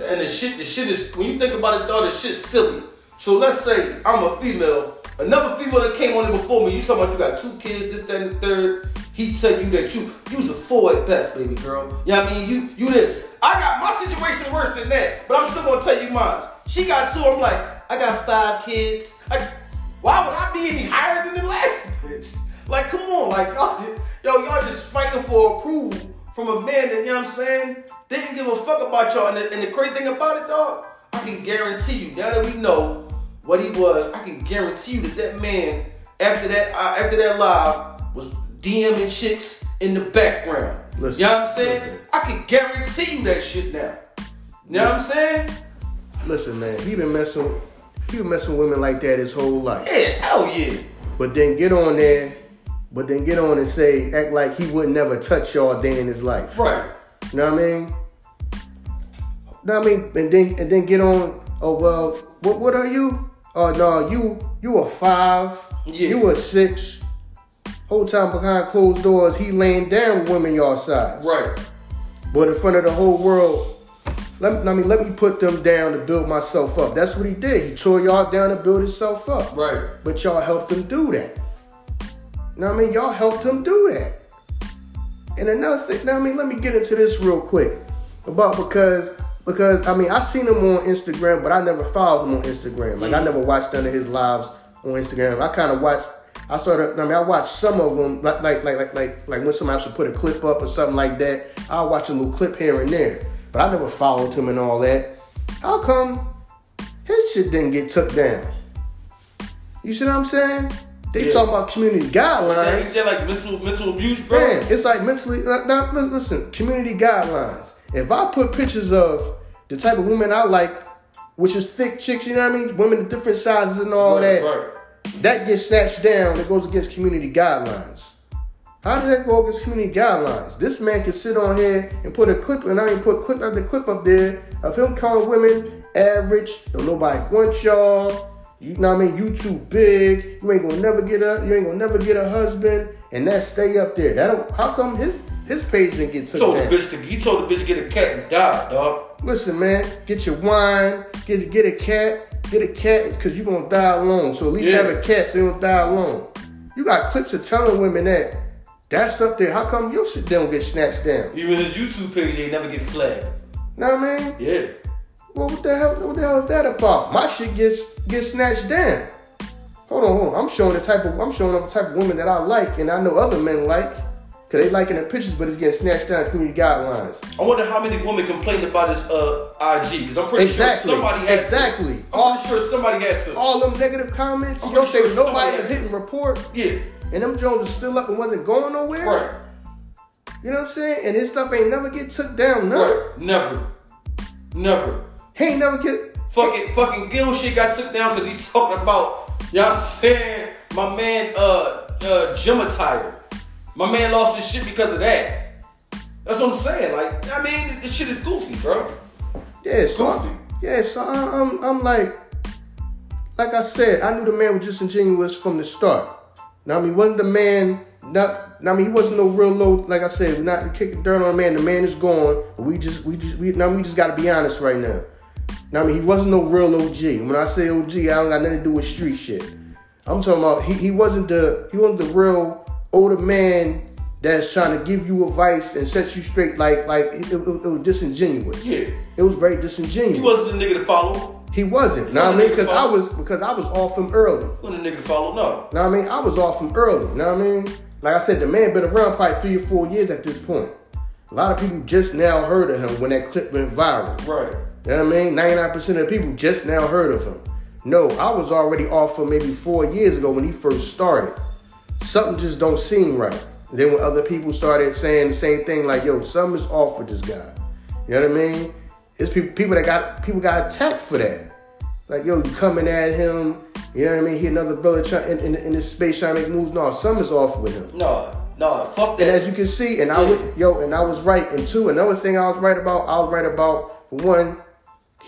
And the shit, the shit is when you think about it, dog, the shit's silly. So let's say I'm a female, another female that came on it before me. You talking about you got two kids, this, that, and the third. He tell you that you you's a four at best, baby girl. Yeah, I mean you you this. I got my situation worse than that, but I'm still gonna tell you mine. She got two. I'm like, I got five kids. I, why would I be any higher than the last bitch? Like, come on, like y'all, just- yo, y'all just fighting for approval from a man that you know what I'm saying didn't give a fuck about y'all. And the, and the crazy thing about it, dog, I can guarantee you now that we know what he was, I can guarantee you that that man after that uh, after that live was DMing chicks in the background. Listen, you know what I'm saying? listen. I can guarantee you that shit now. You know what I'm saying? Listen, man, he been messing, he been messing with women like that his whole life. Yeah, hell yeah. But then get on there, but then get on and say, act like he would never touch y'all day in his life. Right. You know what I mean? know what I mean? And then and then get on. Oh well, what what are you? Oh no, you you a five. Yeah. You a six. Whole time behind closed doors, he laying down with women y'all size. Right. But in front of the whole world, let me, I mean, let me put them down to build myself up. That's what he did. He tore y'all down to build himself up. Right. But y'all helped him do that. What I mean? Y'all helped him do that. And another thing, now I mean, let me get into this real quick. About because because I mean I seen him on Instagram, but I never followed him on Instagram. Like I mm-hmm. never watched none of his lives on Instagram. I kind of watched. I sort of. I mean, I watched some of them, like like like like like, like when somebody should put a clip up or something like that. I'll watch a little clip here and there, but I never followed him and all that. How come his shit didn't get took down? You see what I'm saying? They Yeah. talking about community guidelines. said like mental mental abuse, bro. Man, it's like mentally. Now, now, listen, community guidelines. If I put pictures of the type of women I like, which is thick chicks, you know what I mean? Women of different sizes and all right, that, Right. that gets snatched down. It goes against community guidelines. How does that go against community guidelines? This man can sit on here and put a clip, and I mean put clip after clip up there of him calling women average. Don't nobody want y'all. You know what I mean? You too big. You ain't gonna never get a. You ain't gonna never get a husband, and that stay up there. That don't, how come his his page didn't get took told the bitch to he told the bitch to get a cat and die, dog. Listen, man, get your wine, get get a cat, get a cat, because you're gonna die alone. So at least Yeah. have a cat so you don't die alone. You got clips of telling women that that's up there. How come your shit don't get snatched down? Even his YouTube page ain't never get flagged. Know what I mean? Yeah. Well, what the hell? What the hell is that about? My shit gets gets snatched down. Hold on, hold on. I'm showing the type of I'm showing the type of women that I like, and I know other men like, cause they liking the pictures, but it's getting snatched down community guidelines. I wonder how many women complained about this uh IG because I'm pretty Exactly. sure somebody had Exactly. To. I'm pretty sure somebody had to. All them negative comments, I'm you don't pretty think sure nobody was hitting report, Yeah. and them Jones was still up and wasn't going nowhere. Right. You know what I'm saying? And his stuff ain't never get took down. None. Right. Never. Never. He ain't never get. Fucking fucking Gil shit got took down because he's talking about, you know what I'm saying? My man uh uh gym attire. My man lost his shit because of that. That's what I'm saying. Like, I mean, this shit is goofy, bro. Yeah, so I, Goofy. yeah, so I, I'm I'm like, like I said, I knew the man was disingenuous from the start. Now I mean, wasn't the man not? I mean, he wasn't no real low. Like I said, we're not kicking dirt on the man. The man is gone. We just, we just, we now we just got to be honest right now. Now I mean, he wasn't no real OG. When I say OG, I don't got nothing to do with street shit. I'm talking about he, he wasn't the he wasn't the real older man that's trying to give you advice and set you straight. Like like it, it, it was disingenuous. Yeah. It was very disingenuous. He wasn't the nigga to follow. He wasn't. Know what I mean? Because I was because I was off him early. He wasn't the nigga to follow, no. Know what I mean? I was off him early. You know what I mean? Like I said, the man been around probably three or four years at this point. A lot of people just now heard of him when that clip went viral. Right. You know what I mean? 99% of the people just now heard of him. No, I was already off for maybe four years ago when he first started. Something just don't seem right. Then when other people started saying the same thing, like, yo, something is off with this guy. You know what I mean? It's people, people that got people got attacked for that. Like, yo, you coming at him, you know what I mean? He another brother trying, in, in, in this space trying to make moves. No, something's off with him. No, no, fuck that. And as you can see, and I was yo, and I was right. And two, another thing I was right about, I was right about for one,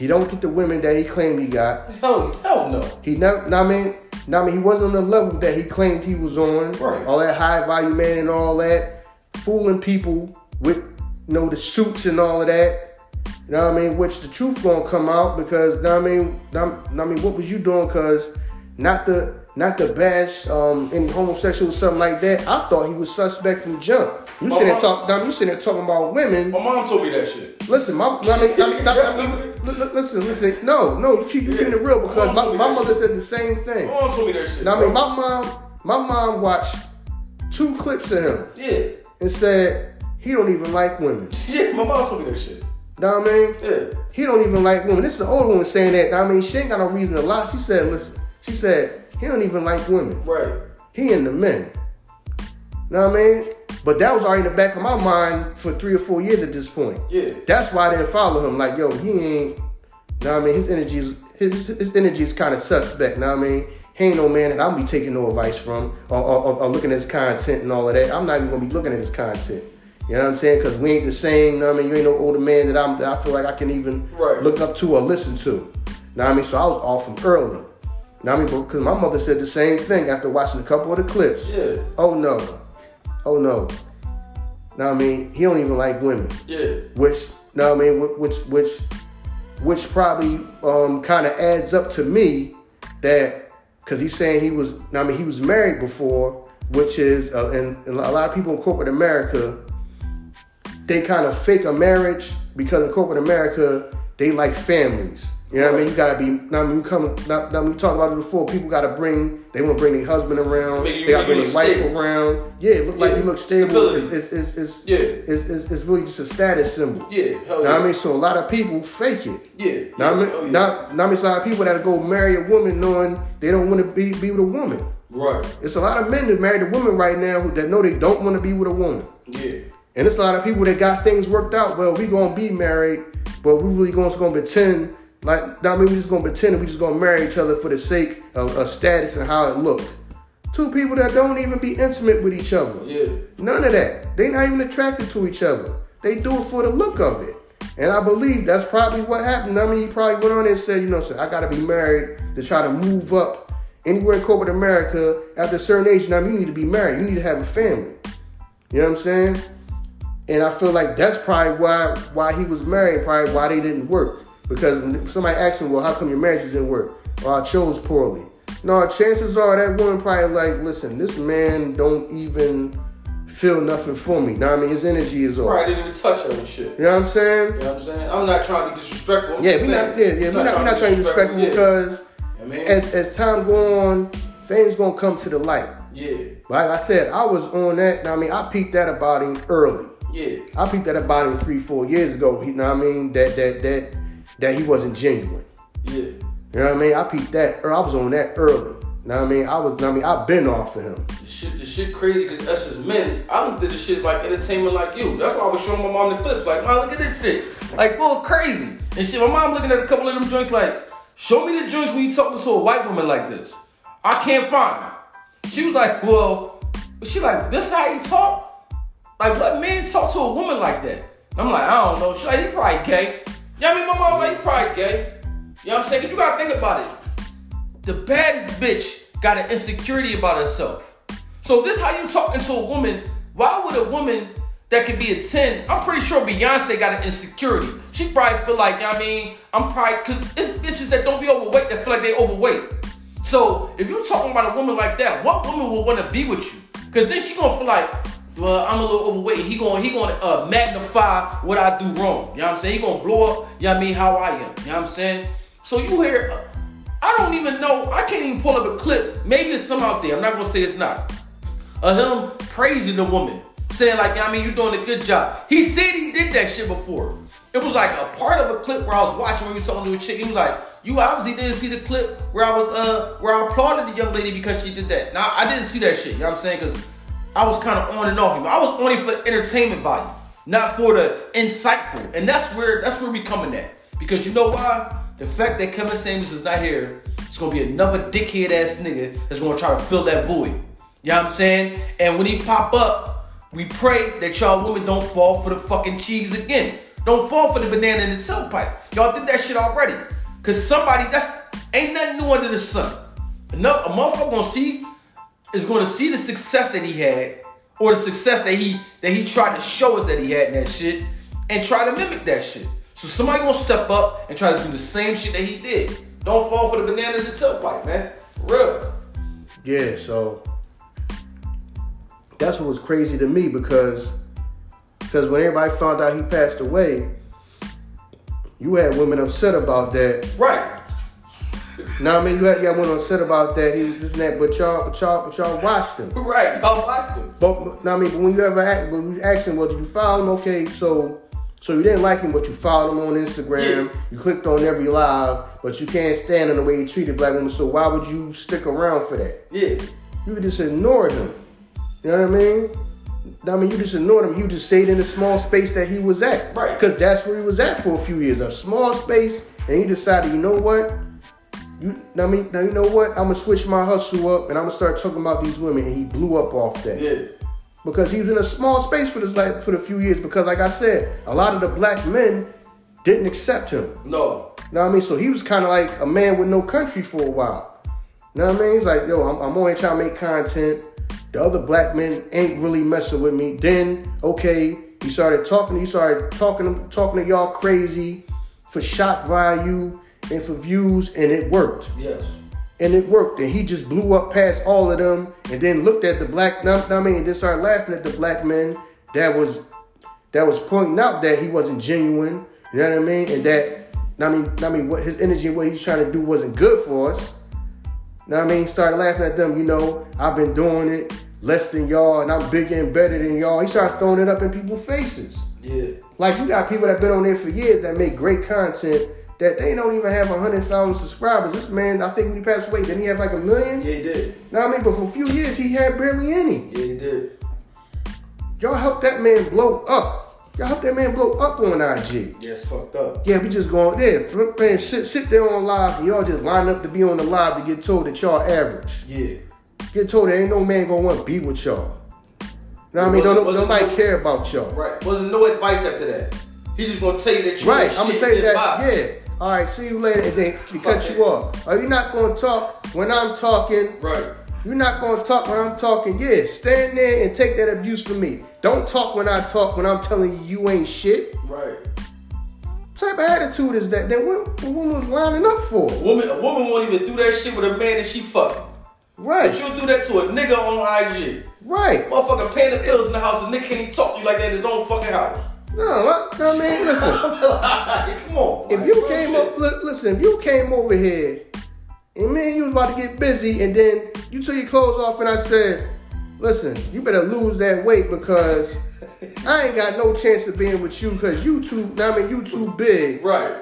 he don't get the women that he claimed he got. hell, hell no. He never, know I mean, know I mean, he wasn't on the level that he claimed he was on. Right. All that high value man and all that, fooling people with, you know, the suits and all of that. You know what I mean? Which the truth gonna come out because, know what I mean, know I mean, what was you doing? Cause not the not the bash um, any homosexual or something like that. I thought he was suspect from jump. You My sitting there mom- talk, now you sitting there talking about women. My mom told me that shit. Listen, my, I mean, I mean, I mean, li- li- listen, listen. No, no, you keep you keeping it real because Mom my, my mother shit. said the same thing. My mom told me that shit. Now, I mean, my mom, my mom watched two clips of him yeah. and said he don't even like women. Yeah, my mom told me that shit. Know what I mean? Yeah. He don't even like women. This is an old woman saying that. I mean, she ain't got no reason to lie. She said, listen, she said he don't even like women. Right. he and the men. Know what I mean? But that was already in the back of my mind for three or four years at this point. Yeah. That's why I didn't follow him. Like, yo, he ain't. Know what I mean? His energy is his, his energy is kind of suspect. Know what I mean? He ain't no man that I'm be taking no advice from or, or, or looking at his content and all of that. I'm not even gonna be looking at his content. You know what I'm saying? Because we ain't the same. Know what I mean? You ain't no older man that I'm. That I feel like I can even Right. look up to or listen to. Know what I mean? So I was off from early. What I mean? Because my mother said the same thing after watching a couple of the clips. Yeah. Oh no. Oh no. Now I mean? He don't even like women Yeah. which now I mean, which which which probably um, kind of adds up to me that because he's saying he was, Now I mean, he was married before, which is, uh, and a lot of people in corporate America, they kind of fake a marriage because in corporate America they like families. You know what I mean? You gotta be. Now, I mean, you come. Now, now we talked about it before. People gotta bring. They want to bring their husband around. Make you- they gotta bring their wife stable. around. Yeah, it look like you look stable. It's, it's, it's, it's, Yeah. it's, it's, it's really just a status symbol. Yeah. Hell Know yeah. what I mean? So a lot of people fake it. Yeah. Now I yeah. mean, oh, yeah. now, now I mean, it's a lot of people that go marry a woman knowing they don't want to be, be with a woman. Right. It's a lot of men that married a woman right now who, that know they don't want to be with a woman. Yeah. And it's a lot of people that got things worked out. Well, we gonna be married, but we really gonna, gonna pretend like I mean we just gonna pretend that we just gonna marry each other for the sake of, of status and how it look. Two people that don't even be intimate with each other. Yeah. None of that. They not even attracted to each other. They do it for the look of it. And I believe that's probably what happened. I mean, he probably went on there and said, you know, so I gotta be married to try to move up anywhere in corporate America after a certain age. Now you need to be married. You need to have a family. You know what I'm saying? And I feel like that's probably why why he was married, probably why they didn't work. Because when somebody asked him, well, how come your marriage didn't work? Or I chose poorly. No, chances are that woman probably like, listen, this man don't even feel nothing for me. Now I mean his energy is off. Right. Didn't even touch and shit. You know what I'm saying? You know what I'm saying? I'm not trying to be disrespectful. I'm Yeah, just we not yeah, yeah, we're not, we're not trying to be disrespectful yeah. because I mean, as as time go on, things gonna come to the light. yeah, Like I said, I was on that. I mean, I peeped that about him early. yeah, I peeped that about him three, four years ago. You know what I mean? That that that that he wasn't genuine. yeah. You know what I mean? I peeped that. Or I was on that early. You know what I mean? I was. I mean, I've been off of him. The shit, the shit crazy because us as men, I looked at this shit like entertainment like you. That's why I was showing my mom the clips. Like, mom, look at this shit. Like, bull crazy. And shit, my mom looking at a couple of them joints like, show me the joints when you talking to a white woman like this. I can't find them. She was like, well, she like, this how you talk? Like, what man talk to a woman like that? I'm like, I don't know. She like, you probably gay. What I mean? My mom like, you probably gay. You know what I'm saying? You gotta think about it the baddest bitch got an insecurity about herself. So this how you talking to a woman? Why would a woman that could be a 10, I'm pretty sure Beyonce got an insecurity. She probably feel like, you know what I mean, I'm probably, cause it's bitches that don't be overweight that feel like they overweight. So if you talking about a woman like that, what woman want to be with you? Cause then she gonna feel like, well, I'm a little overweight. He gonna he gonna uh, magnify what I do wrong. You know what I'm saying? He gonna blow up, you know what I mean, how I am. You know what I'm saying? So you hear, uh, I don't even know, I can't even pull up a clip. Maybe there's some out there. I'm not gonna say it's not. Of him praising the woman, saying like, I mean, you're doing a good job. He said he did that shit before. It was like a part of a clip where I was watching when were talking to a chick. He was like, you obviously didn't see the clip where I was uh where I applauded the young lady because she did that. Now I didn't see that shit. You know what I'm saying? Because I was kind of on and off. I was on it for entertainment value, not for the insightful. And that's where that's where we coming at. Because you know why? The fact that Kevin Samuels is not here, it's gonna be another dickhead ass nigga that's gonna try to fill that void. You know what I'm saying? And when he pop up, we pray that y'all women don't fall for the fucking cheese again. Don't fall for the banana in the tailpipe. Y'all did that shit already. Cause somebody that's ain't nothing new under the sun. Enough, a motherfucker gonna see is gonna see the success that he had, or the success that he that he tried to show us that he had in that shit, and try to mimic that shit. So somebody gonna step up and try to do the same shit that he did. Don't fall for the banana in the tailpipe, man. For real. Yeah, so that's what was crazy to me because because when everybody found out he passed away, you had women upset about that. Right. Now I mean you had, you had women upset about that. He was this and that, but y'all but y'all but y'all watched him. Right. Y'all watched him. But now I mean, but when you ever ask, when you ask him, well, did you follow him? Okay, so so you didn't like him, but you followed him on Instagram. Yeah. You clicked on every live, but you can't stand on the way he treated black women. So why would you stick around for that? Yeah. you could just ignore him. You know what I mean? I mean, you just ignored him. You just stayed in the small space that he was at. Right. Because that's where he was at for a few years. A small space. And he decided, you know what? You, I mean, now you know what? I'm gonna switch my hustle up, and I'm gonna start talking about these women. And he blew up off that Yeah. because he was in a small space for this like for the few years. Because like I said, a lot of the black men didn't accept him. No. You know what I mean? So he was kind of like a man with no country for a while. You know what I mean? He's like, yo, I'm, I'm only trying to make content. The other black men ain't really messing with me. Then, okay, he started talking. He started talking, talking to y'all crazy for shock value and for views, and it worked. Yes. And it worked. And he just blew up past all of them, and then looked at the black. I mean, and then started laughing at the black men that was that was pointing out that he wasn't genuine. You know what I mean? And that I mean, I mean, what his energy and what he's trying to do wasn't good for us. You know what I mean? He started laughing at them. You know, I've been doing it less than y'all, and I'm bigger and better than y'all. He started throwing it up in people's faces. Yeah. Like you got people that have been on there for years that make great content that they don't even have hundred thousand subscribers. This man, I think when he passed away, didn't he have like a million? Yeah, he did. What I mean? But for a few years, he had barely any. Yeah, he did. Y'all helped that man blow up. Y'all helped that man blow up on IG. Yeah, it's fucked up. Yeah, we just going there, man. Sit, sit there on live, and y'all just line up to be on the live to get told that y'all average. Yeah. Get told there ain't no man gonna want to be with y'all. Know what I mean? Don't, nobody no- care about y'all. Right. Wasn't no advice after that. He's just gonna tell you that you Right, I'm gonna tell you that. Yeah. All right, see you later, and then he cut you off. Are you not gonna talk when I'm talking? Right. You're not gonna talk when I'm talking. Yeah, stand there and take that abuse from me. Don't talk when I talk when I'm telling you you ain't shit. Right. What type of attitude is that? That what the woman was lining up for? A woman, a woman won't even do that shit with a man that she fucking. Right, But you'll do that to a nigga on IG. right. Motherfucker paying the bills in the house and nigga can't even talk to you like that in his own fucking house. No, what? no, man. Listen, Come on. if you came up, li- listen, if you came over here and man, you was about to get busy, and then you took your clothes off, and I said, listen, you better lose that weight because I ain't got no chance of being with you because you too. Now I mean, you too big. Right.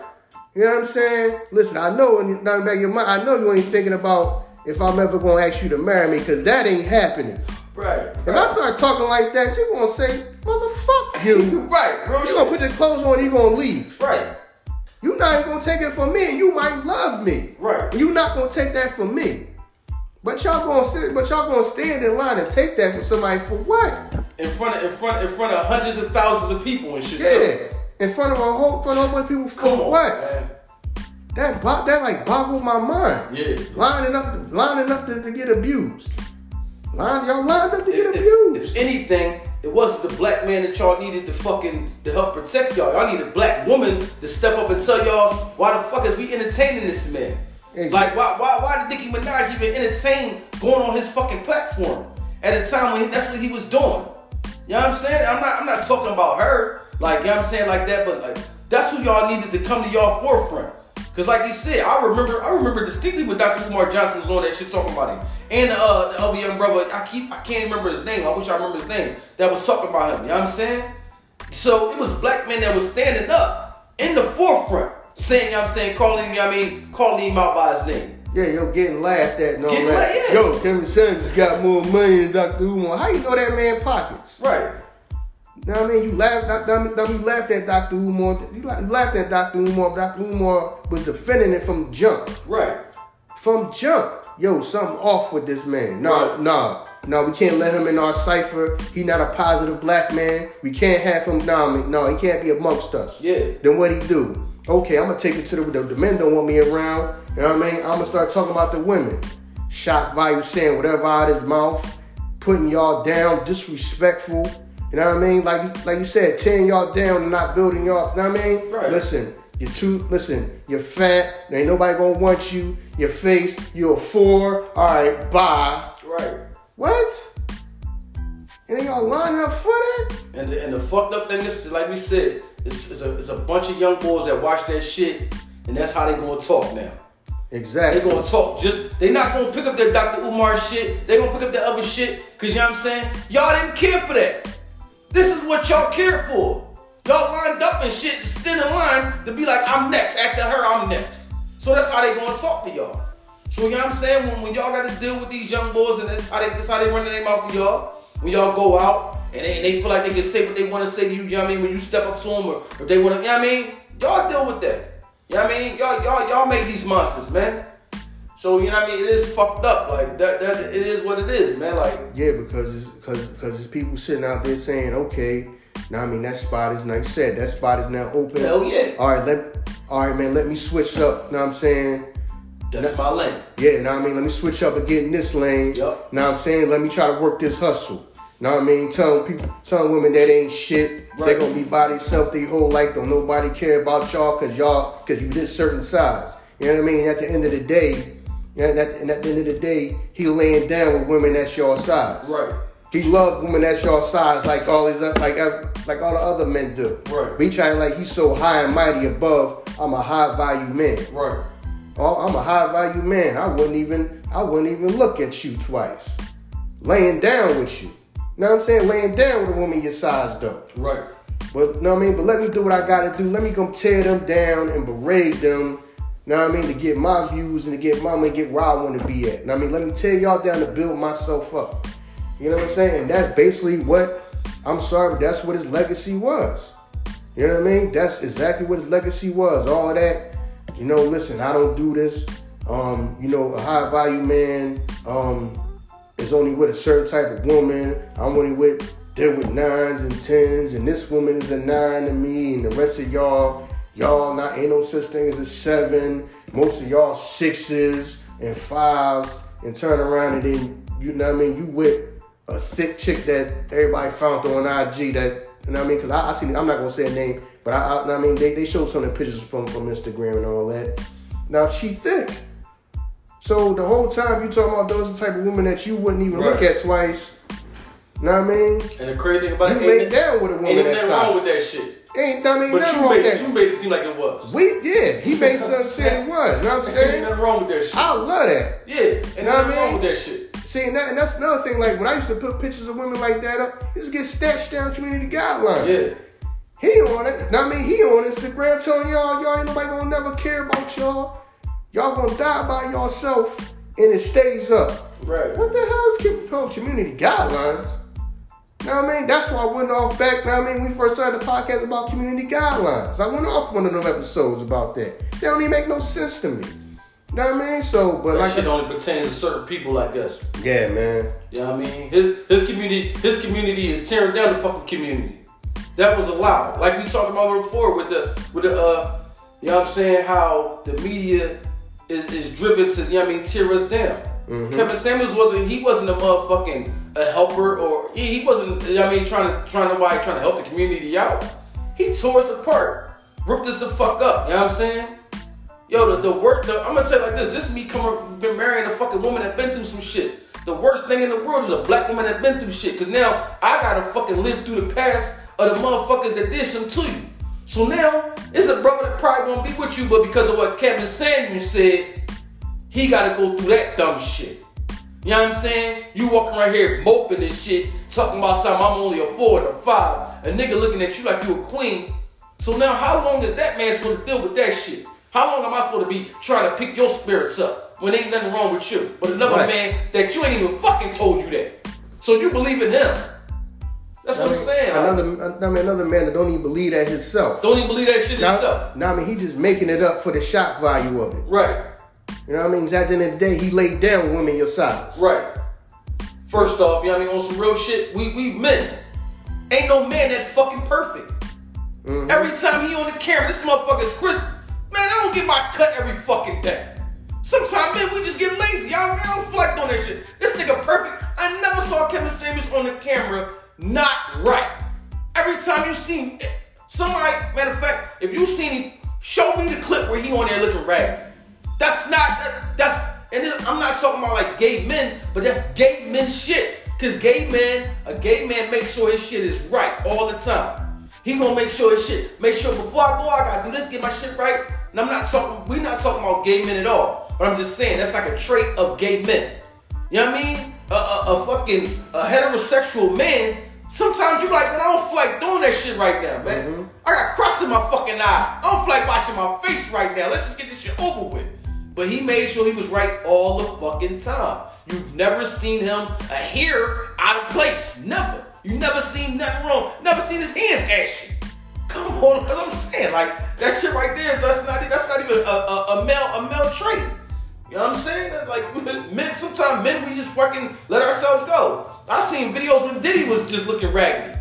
You know what I'm saying? Listen, I know in the back of your mind, I know you ain't thinking about if I'm ever gonna ask you to marry me, because that ain't happening. Right. If I start talking like that, you're gonna say, motherfucker you. right, bro. You're gonna put your clothes on, you're gonna leave. Right. You're not even gonna take it from me, and you might love me. Right. You're not gonna take that from me. But y'all gonna st- but y'all gonna stand in line and take that from somebody for what? In front of in front in front of hundreds of thousands of people and shit. Yeah. In front of a whole front of a whole bunch of people for Come on, what? man. That bo- that like boggled my mind. Yeah. Lining up lining up to, to get abused. Line, y'all lined up to get If, abused. if anything, it wasn't the black man that y'all needed to fucking to help protect y'all. Y'all need a black woman to step up and tell y'all why the fuck is we entertaining this man? Exactly. Like why why why did Nicki Minaj even entertain going on his fucking platform at a time when he, that's what he was doing? You know what I'm saying? I'm not I'm not talking about her like you know what I'm saying like that, but like that's who y'all needed to come to y'all forefront. Cause like you said, I remember I remember distinctly when Dr. Umar Johnson was on that shit talking about him. And uh, the other young brother, I keep I can't remember his name. I wish I remember his name. That was talking about him. You know what I'm saying? So it was black men that was standing up in the forefront, saying, you know what I'm saying, calling him, you know what I mean, calling him out by his name. Yeah, yo, getting laughed at and all Getting that. laughed, yeah. Yo, Kevin Samuels got more money than Dr. Umar. How you know that man pockets? Right. You know what I mean? You laughed, you laughed at Dr. Umar. You la- laughed at Dr. Umar. Dr. Umar was defending it from jump. Right. From jump. Yo, something off with this man. No, Right. no. No, we can't let him in our cipher. He not a positive black man. We can't have him. No, no, he can't be amongst us. Yeah. Then what he do? Okay, I'm gonna take it to the, the the men don't want me around. You know what I mean? I'm gonna start talking about the women. Shock value saying whatever out of his mouth, putting y'all down, disrespectful. You know what I mean? Like like you said, tearing y'all down and not building y'all. You know what I mean? Right. Listen, you're too. Listen, you're fat. There ain't nobody gonna want you. Your face, you're a four. All right, bye. Right. What? And then y'all lining up for that? And the, and the fucked up thing is, like we said, it's, it's, a, it's a bunch of young boys that watch that shit, and that's how they gonna talk now. Exactly. They gonna talk just they not gonna pick up their Dr. Umar shit. They gonna pick up their other shit. Cause you know what I'm saying? Y'all didn't care for that. This is what y'all cared for. Y'all lined up and shit, stood in line to be like, I'm next. After her, I'm next. So that's how they gonna talk to y'all. So you know what I'm saying? When, when y'all got to deal with these young boys and that's how they that's how they run their mouth to y'all. When y'all go out and they, and they feel like they can say what they want to say to you, you know what I mean? When you step up to them or if they want to, you know what I mean? Y'all deal with that. You know what I mean? Y'all y'all y'all made these monsters, man. So you know what I mean? It is fucked up. Like that, that it is what it is, man. Like Yeah, because it's because because there's people sitting out there saying, okay, now I mean that spot is like I said, that spot is now open. Hell yeah. All right, let all right, man, let me switch up. Know what I'm saying? that's my lane. Yeah, now I mean, let me switch up and get in this lane. Yup. Now I'm saying, let me try to work this hustle. Know what I mean? Telling people, telling women that ain't shit. Right. They gonna be by themselves their whole life. Don't nobody care about y'all cause y'all cause you this certain size. You know what I mean? At the end of the day, you know, and at, and at the end of the day, he laying down with women that's your size. Right. He love women that's your size like all these like like all the other men do. Right. But he trying like he's so high and mighty above. I'm a high value man. Right. Oh, I'm a high value man. I wouldn't even I wouldn't even look at you twice. Laying down with you. You Know what I'm saying? Laying down with a woman your size though. Right. But you know what I mean? But let me do what I gotta do. Let me come tear them down and berate them. Know what I mean? To get my views and to get my money, get where I want to be at. Know what I mean? Let me tear y'all down to build myself up. You know what I'm saying? And that's basically what I'm sorry, that's what his legacy was. You know what I mean? That's exactly what his legacy was. All of that, you know, listen, I don't do this. Um, you know, a high value man um is only with a certain type of woman. I'm only with deal with nines and tens, and this woman is a nine to me, and the rest of y'all, y'all not ain't no such thing as a seven. Most of y'all sixes and fives, and turn around and then you know what I mean. You with a thick chick that everybody found on IG that you know what I mean? Because I, I see, I'm not gonna say a name, but I, I, I mean they, they showed some of the pictures from from Instagram and all that. Now she thick. So the whole time you talking about those the type of women that you wouldn't even look at twice. Know what I mean? And the crazy thing about You it, laid ain't, down with a ain't woman even that nothing wrong with that shit. Ain't I mean But nothing you wrong made, with it, you that. made it seem like it was. We yeah, he made something say it was. You know what I'm saying? Ain't nothing wrong with that shit. I love that. yeah, and what I nothing wrong with that shit. See, and, that, and that's another thing. Like when I used to put pictures of women like that up, it used to get snatched down community guidelines. Yeah. He on it. Now, I mean, he on Instagram telling y'all, y'all ain't nobody gonna never care about y'all. Y'all gonna die by yourself, and it stays up. Right. What the hell is called community guidelines? Know what I mean? That's why I went off back. Now, I mean, we first started the podcast about community guidelines. I went off one of them episodes about that. They don't even make no sense to me. Know what I mean? So, but That like, shit only pertains to certain people like us. yeah, man. You know what I mean? His his community his community is tearing down the fucking community. That was allowed. Like we talked about before with the with the uh you know what I'm saying, how the media is, is driven to, you know what I mean, tear us down. Kevin Samuels wasn't he wasn't a motherfucking a helper or he, he wasn't you know what I mean trying to trying nobody trying to help the community out. He tore us apart. Ripped us the fuck up. You know what I'm saying? Yo, the, the work, the, I'm gonna tell you like this. This is me coming, been marrying a fucking woman that been through some shit. The worst thing in the world is a black woman that been through shit. Cause now I gotta fucking live through the past of the motherfuckers that did something to you. So now, it's a brother that probably won't be with you, but because of what Kevin Samuels said, he gotta go through that dumb shit. You know what I'm saying? You walking right here moping and shit, talking about something, I'm only a four and a five. A nigga looking at you like you a queen. So now how long is that man supposed to deal with that shit? How long am I supposed to be trying to pick your spirits up when ain't nothing wrong with you? But another Right. man that you ain't even fucking told you that. So you believe in him. That's what I'm saying. Another, I mean, another man that don't even believe that himself. don't even believe that shit Now, yourself. now, I mean, he just making it up for the shock value of it. Right. You know what I mean? At the end of the day, he laid down with women your size. Right. First off, you know what I mean, on some real shit, we we men. Ain't no man that fucking perfect. Mm-hmm. Every time he on the camera, this motherfucker's Chris. Man, I don't get my cut every fucking day. Sometimes, man, we just get lazy. Y'all, I don't like doing that shit. This nigga perfect. I never saw Kevin Samuels on the camera not right. Every time you see him, eh, somebody, matter of fact, if you seen him, show me the clip where he on there looking rag. That's not, that, that's, and then I'm not talking about like gay men, but that's gay men shit. Cause gay men, a gay man makes sure his shit is right all the time. He gonna make sure his shit, make sure before I go, I gotta do this, get my shit right. And I'm not talking, we're not talking about gay men at all. But I'm just saying that's like a trait of gay men. You know what I mean? A, a, a fucking a heterosexual man. Sometimes you're like, man, I don't feel like doing that shit right now, man. Mm-hmm. I got crust in my fucking eye. I don't feel like washing my face right now. Let's just get this shit over with. but he made sure he was right all the fucking time. You've never seen him a hair out of place. Never. You've never seen nothing wrong. Never seen his hands ashy. Come on, cause I'm saying like that shit right there. That's not that's not even a, a, a male a male trait. You know what I'm saying? Like men, sometimes men we just fucking let ourselves go. I seen videos when Diddy was just looking raggedy.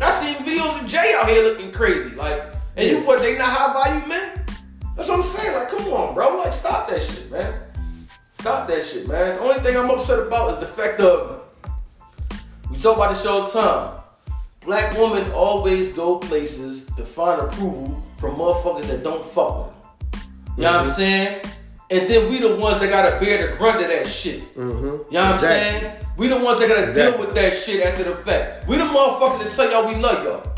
I seen videos of Jay out here looking crazy. Like, and you what? They not high value men? That's what I'm saying. Like, come on, bro. Like, stop that shit, man. Stop that shit, man. The only thing I'm upset about is the fact of we talk about this all the time. Black women always go places to find approval from motherfuckers that don't fuck with them. You mm-hmm. know what I'm mm-hmm. saying? And then we the ones that gotta bear the grunt of that shit. Mm-hmm. You know what exactly. I'm saying? We the ones that gotta exactly. deal with that shit after the fact. We the motherfuckers that tell y'all we love y'all.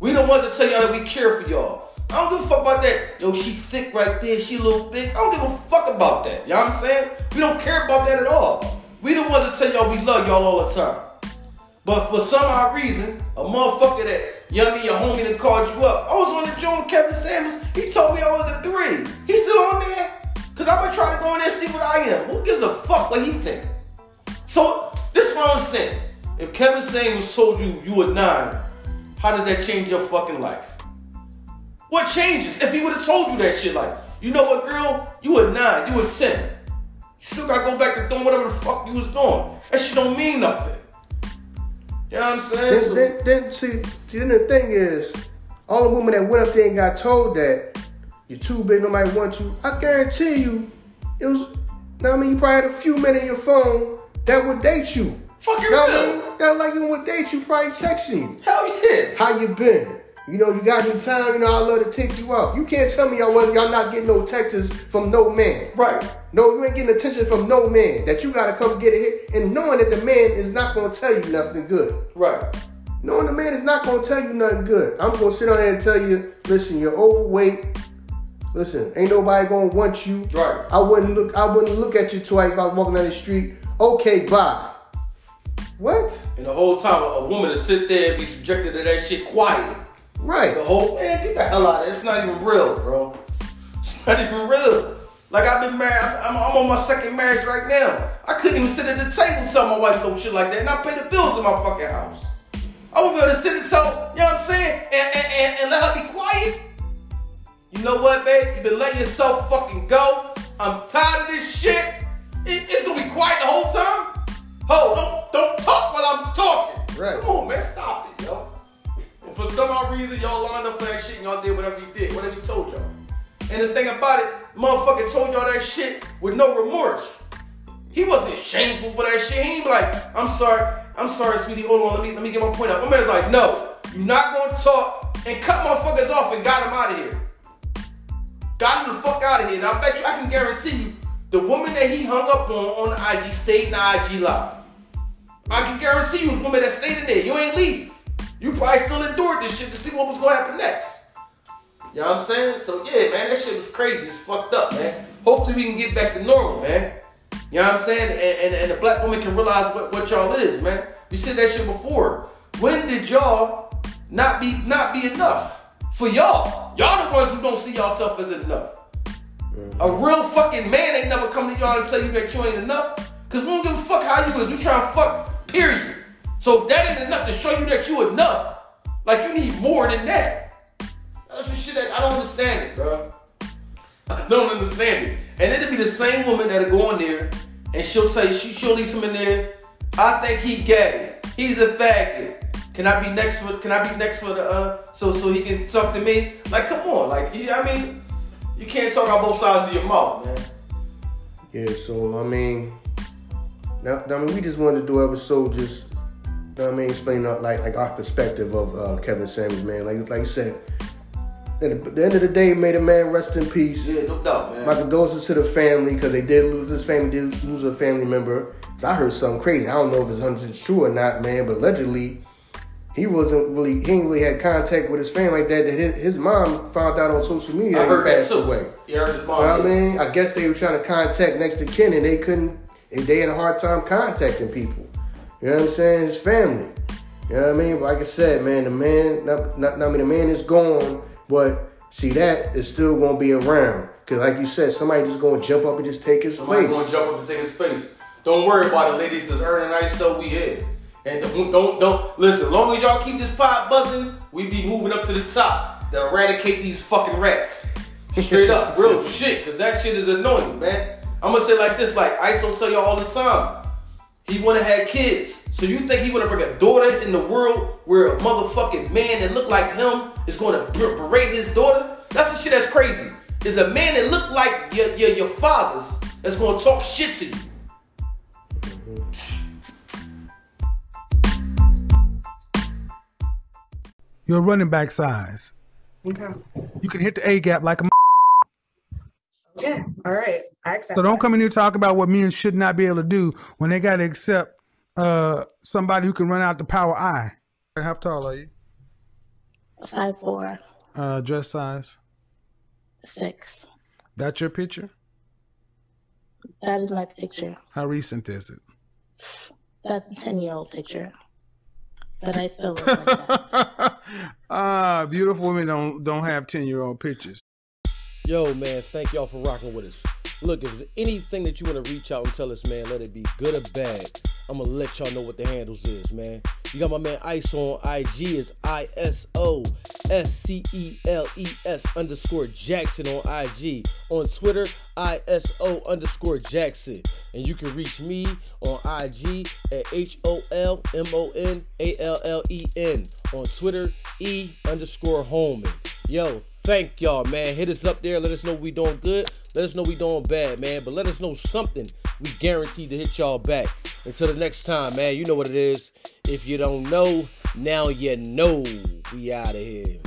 We the ones that tell y'all that we care for y'all. I don't give a fuck about that. Yo, she thick right there. She a little big. I don't give a fuck about that. You know what I'm saying? We don't care about that at all. We the ones that tell y'all we love y'all all the time. But for some odd reason, a motherfucker that Yummy, your homie that called you up. I was on the joint with Kevin Samuels. He told me I was a three. He's still on there. Cause I'm gonna try to go in there and see what I am. Who gives a fuck what he think? So this is what I understand. If Kevin Samuels told you you were nine, how does that change your fucking life? What changes if he would have told you that shit? Like, you know what, girl? You a nine, you a ten. You still gotta go back to doing whatever the fuck you was doing. That shit don't mean nothing. You know what I'm saying? Then, so, then, then see, then the thing is, all the women that went up there and got told that you're too big, nobody wants you. I guarantee you, it was. Now I mean, you probably had a few men in your phone that would date you. Fucking real. I mean, that like you would date you, probably texting. Hell yeah. How you been? You know, you got any time, you know, I love to take you out. You can't tell me y'all y'all not getting no texts from no man. Right. No, you ain't getting attention from no man. That you gotta come get a hit and knowing that the man is not gonna tell you nothing good. Right. Knowing the man is not gonna tell you nothing good. I'm gonna sit on there and tell you, listen, you're overweight. Listen, ain't nobody gonna want you. Right. I wouldn't look I wouldn't look at you twice if I was walking down the street. Okay, bye. What? And the whole time a woman to sit there and be subjected to that shit quiet. Right. The whole man, get the hell out of there. It's not even real, bro. It's not even real. Like I've been married, I'm, I'm, on my second marriage right now. I couldn't even sit at the table and tell my wife no shit like that, and I pay the bills in my fucking house. I won't be able to sit and tell, you know what I'm saying, and, and, and, and let her be quiet. You know what, babe? You've been letting yourself fucking go. I'm tired of this shit. It, it's gonna be quiet the whole time. Ho, don't don't talk while I'm talking. Right. Come on, man, stop it, yo for some odd reason, y'all lined up for that shit and y'all did whatever you did, whatever he told y'all. And the thing about it, motherfucker told y'all that shit with no remorse. He wasn't shameful for that shit. He ain't like, I'm sorry, I'm sorry, sweetie, hold on, let me let me get my point out. My man's like, no, you're not gonna talk and cut motherfuckers off and got him out of here. Got him the fuck out of here. And I bet you I can guarantee you, the woman that he hung up on on the IG stayed in the IG live. I can guarantee you, the woman that stayed in there, you ain't leave. You probably still endured this shit to see what was gonna happen next. You know what I'm saying? So yeah, man, that shit was crazy. It's fucked up, man. Hopefully we can get back to normal, man. You know what I'm saying? And, and, and the black woman can realize what, what y'all is, man. We said that shit before. When did y'all not be not be enough? For y'all. Y'all the ones who don't see yourself as enough. Mm-hmm. A real fucking man ain't never come to y'all and tell you that you ain't enough. Cause we don't give a fuck how you is. We try to fuck, period. So that ain't enough to show you that you enough. Like you need more than that. That's some shit that I don't understand it, bro. I don't understand it. And it'll be the same woman that'll go in there and she'll say she she'll leave him in there. I think he gay. He's a faggot. Can I be next for can I be next for the uh so so he can talk to me? Like come on, like you, I mean, you can't talk on both sides of your mouth, man. Yeah, so I mean, now, I mean we just wanted to do episode just know what I mean? Explain uh, like like our perspective of uh, Kevin Samuels, man. Like like you said, at the end of the day, may the man rest in peace. Yeah, no doubt, man. My condolences to the family because they did lose this family did lose a family member. So I heard something crazy. I don't know if it's hundred true or not, man. But allegedly, he wasn't really he ain't really had contact with his family like that. That his, his mom found out on social media I that he passed away. Yeah, I heard his mom. You know what I mean? I guess they were trying to contact next to kin and they couldn't. And They had a hard time contacting people. You know what I'm saying? His family. You know what I mean? Like I said, man, the man, not, not, I mean, the man is gone, but see, that is still gonna be around. Cause like you said, somebody just gonna jump up and just take his Somebody place. gonna jump up and take his face. Don't worry about it, ladies. Cause earning ice so we here. And don't, don't don't listen. Long as y'all keep this pot buzzing, we be moving up to the top to eradicate these fucking rats. Straight up, real shit. Cause that shit is annoying, man. I'm gonna say like this: like ISO tell y'all all the time, he wanna have kids. So you think he wanna bring a daughter in the world where a motherfucking man that look like him is gonna berate his daughter? That's the shit that's crazy. Is a man that look like your your, your father's that's gonna talk shit to you. You're running back size. Okay. You can hit the A gap like a. m- Yeah. All right. I accept. So don't that. come in here talk about what men should not be able to do when they got to accept uh, somebody who can run out the power eye. I. How tall are you? Five four Uh, dress size. six. That's your picture. That is my picture. How recent is it? That's a ten year old picture. But I still look like that. Ah, beautiful women don't don't have ten year old pictures. Yo, man, thank y'all for rocking with us. Look, if there's anything that you want to reach out and tell us, man, let it be good or bad. I'm gonna let y'all know what the handles is, man. You got my man Ice on IG is I S O S C E L E S underscore Jackson on IG. On Twitter, I S O underscore Jackson. And you can reach me on IG at H O L M O N A L L E N. On Twitter, E underscore Holmon. Yo, thank y'all, man. Hit us up there. Let us know we doing good. Let us know we doing bad, man. But let us know something. We guaranteed to hit y'all back. Until the next time, man. You know what it is. If you don't know, now you know. We out of here.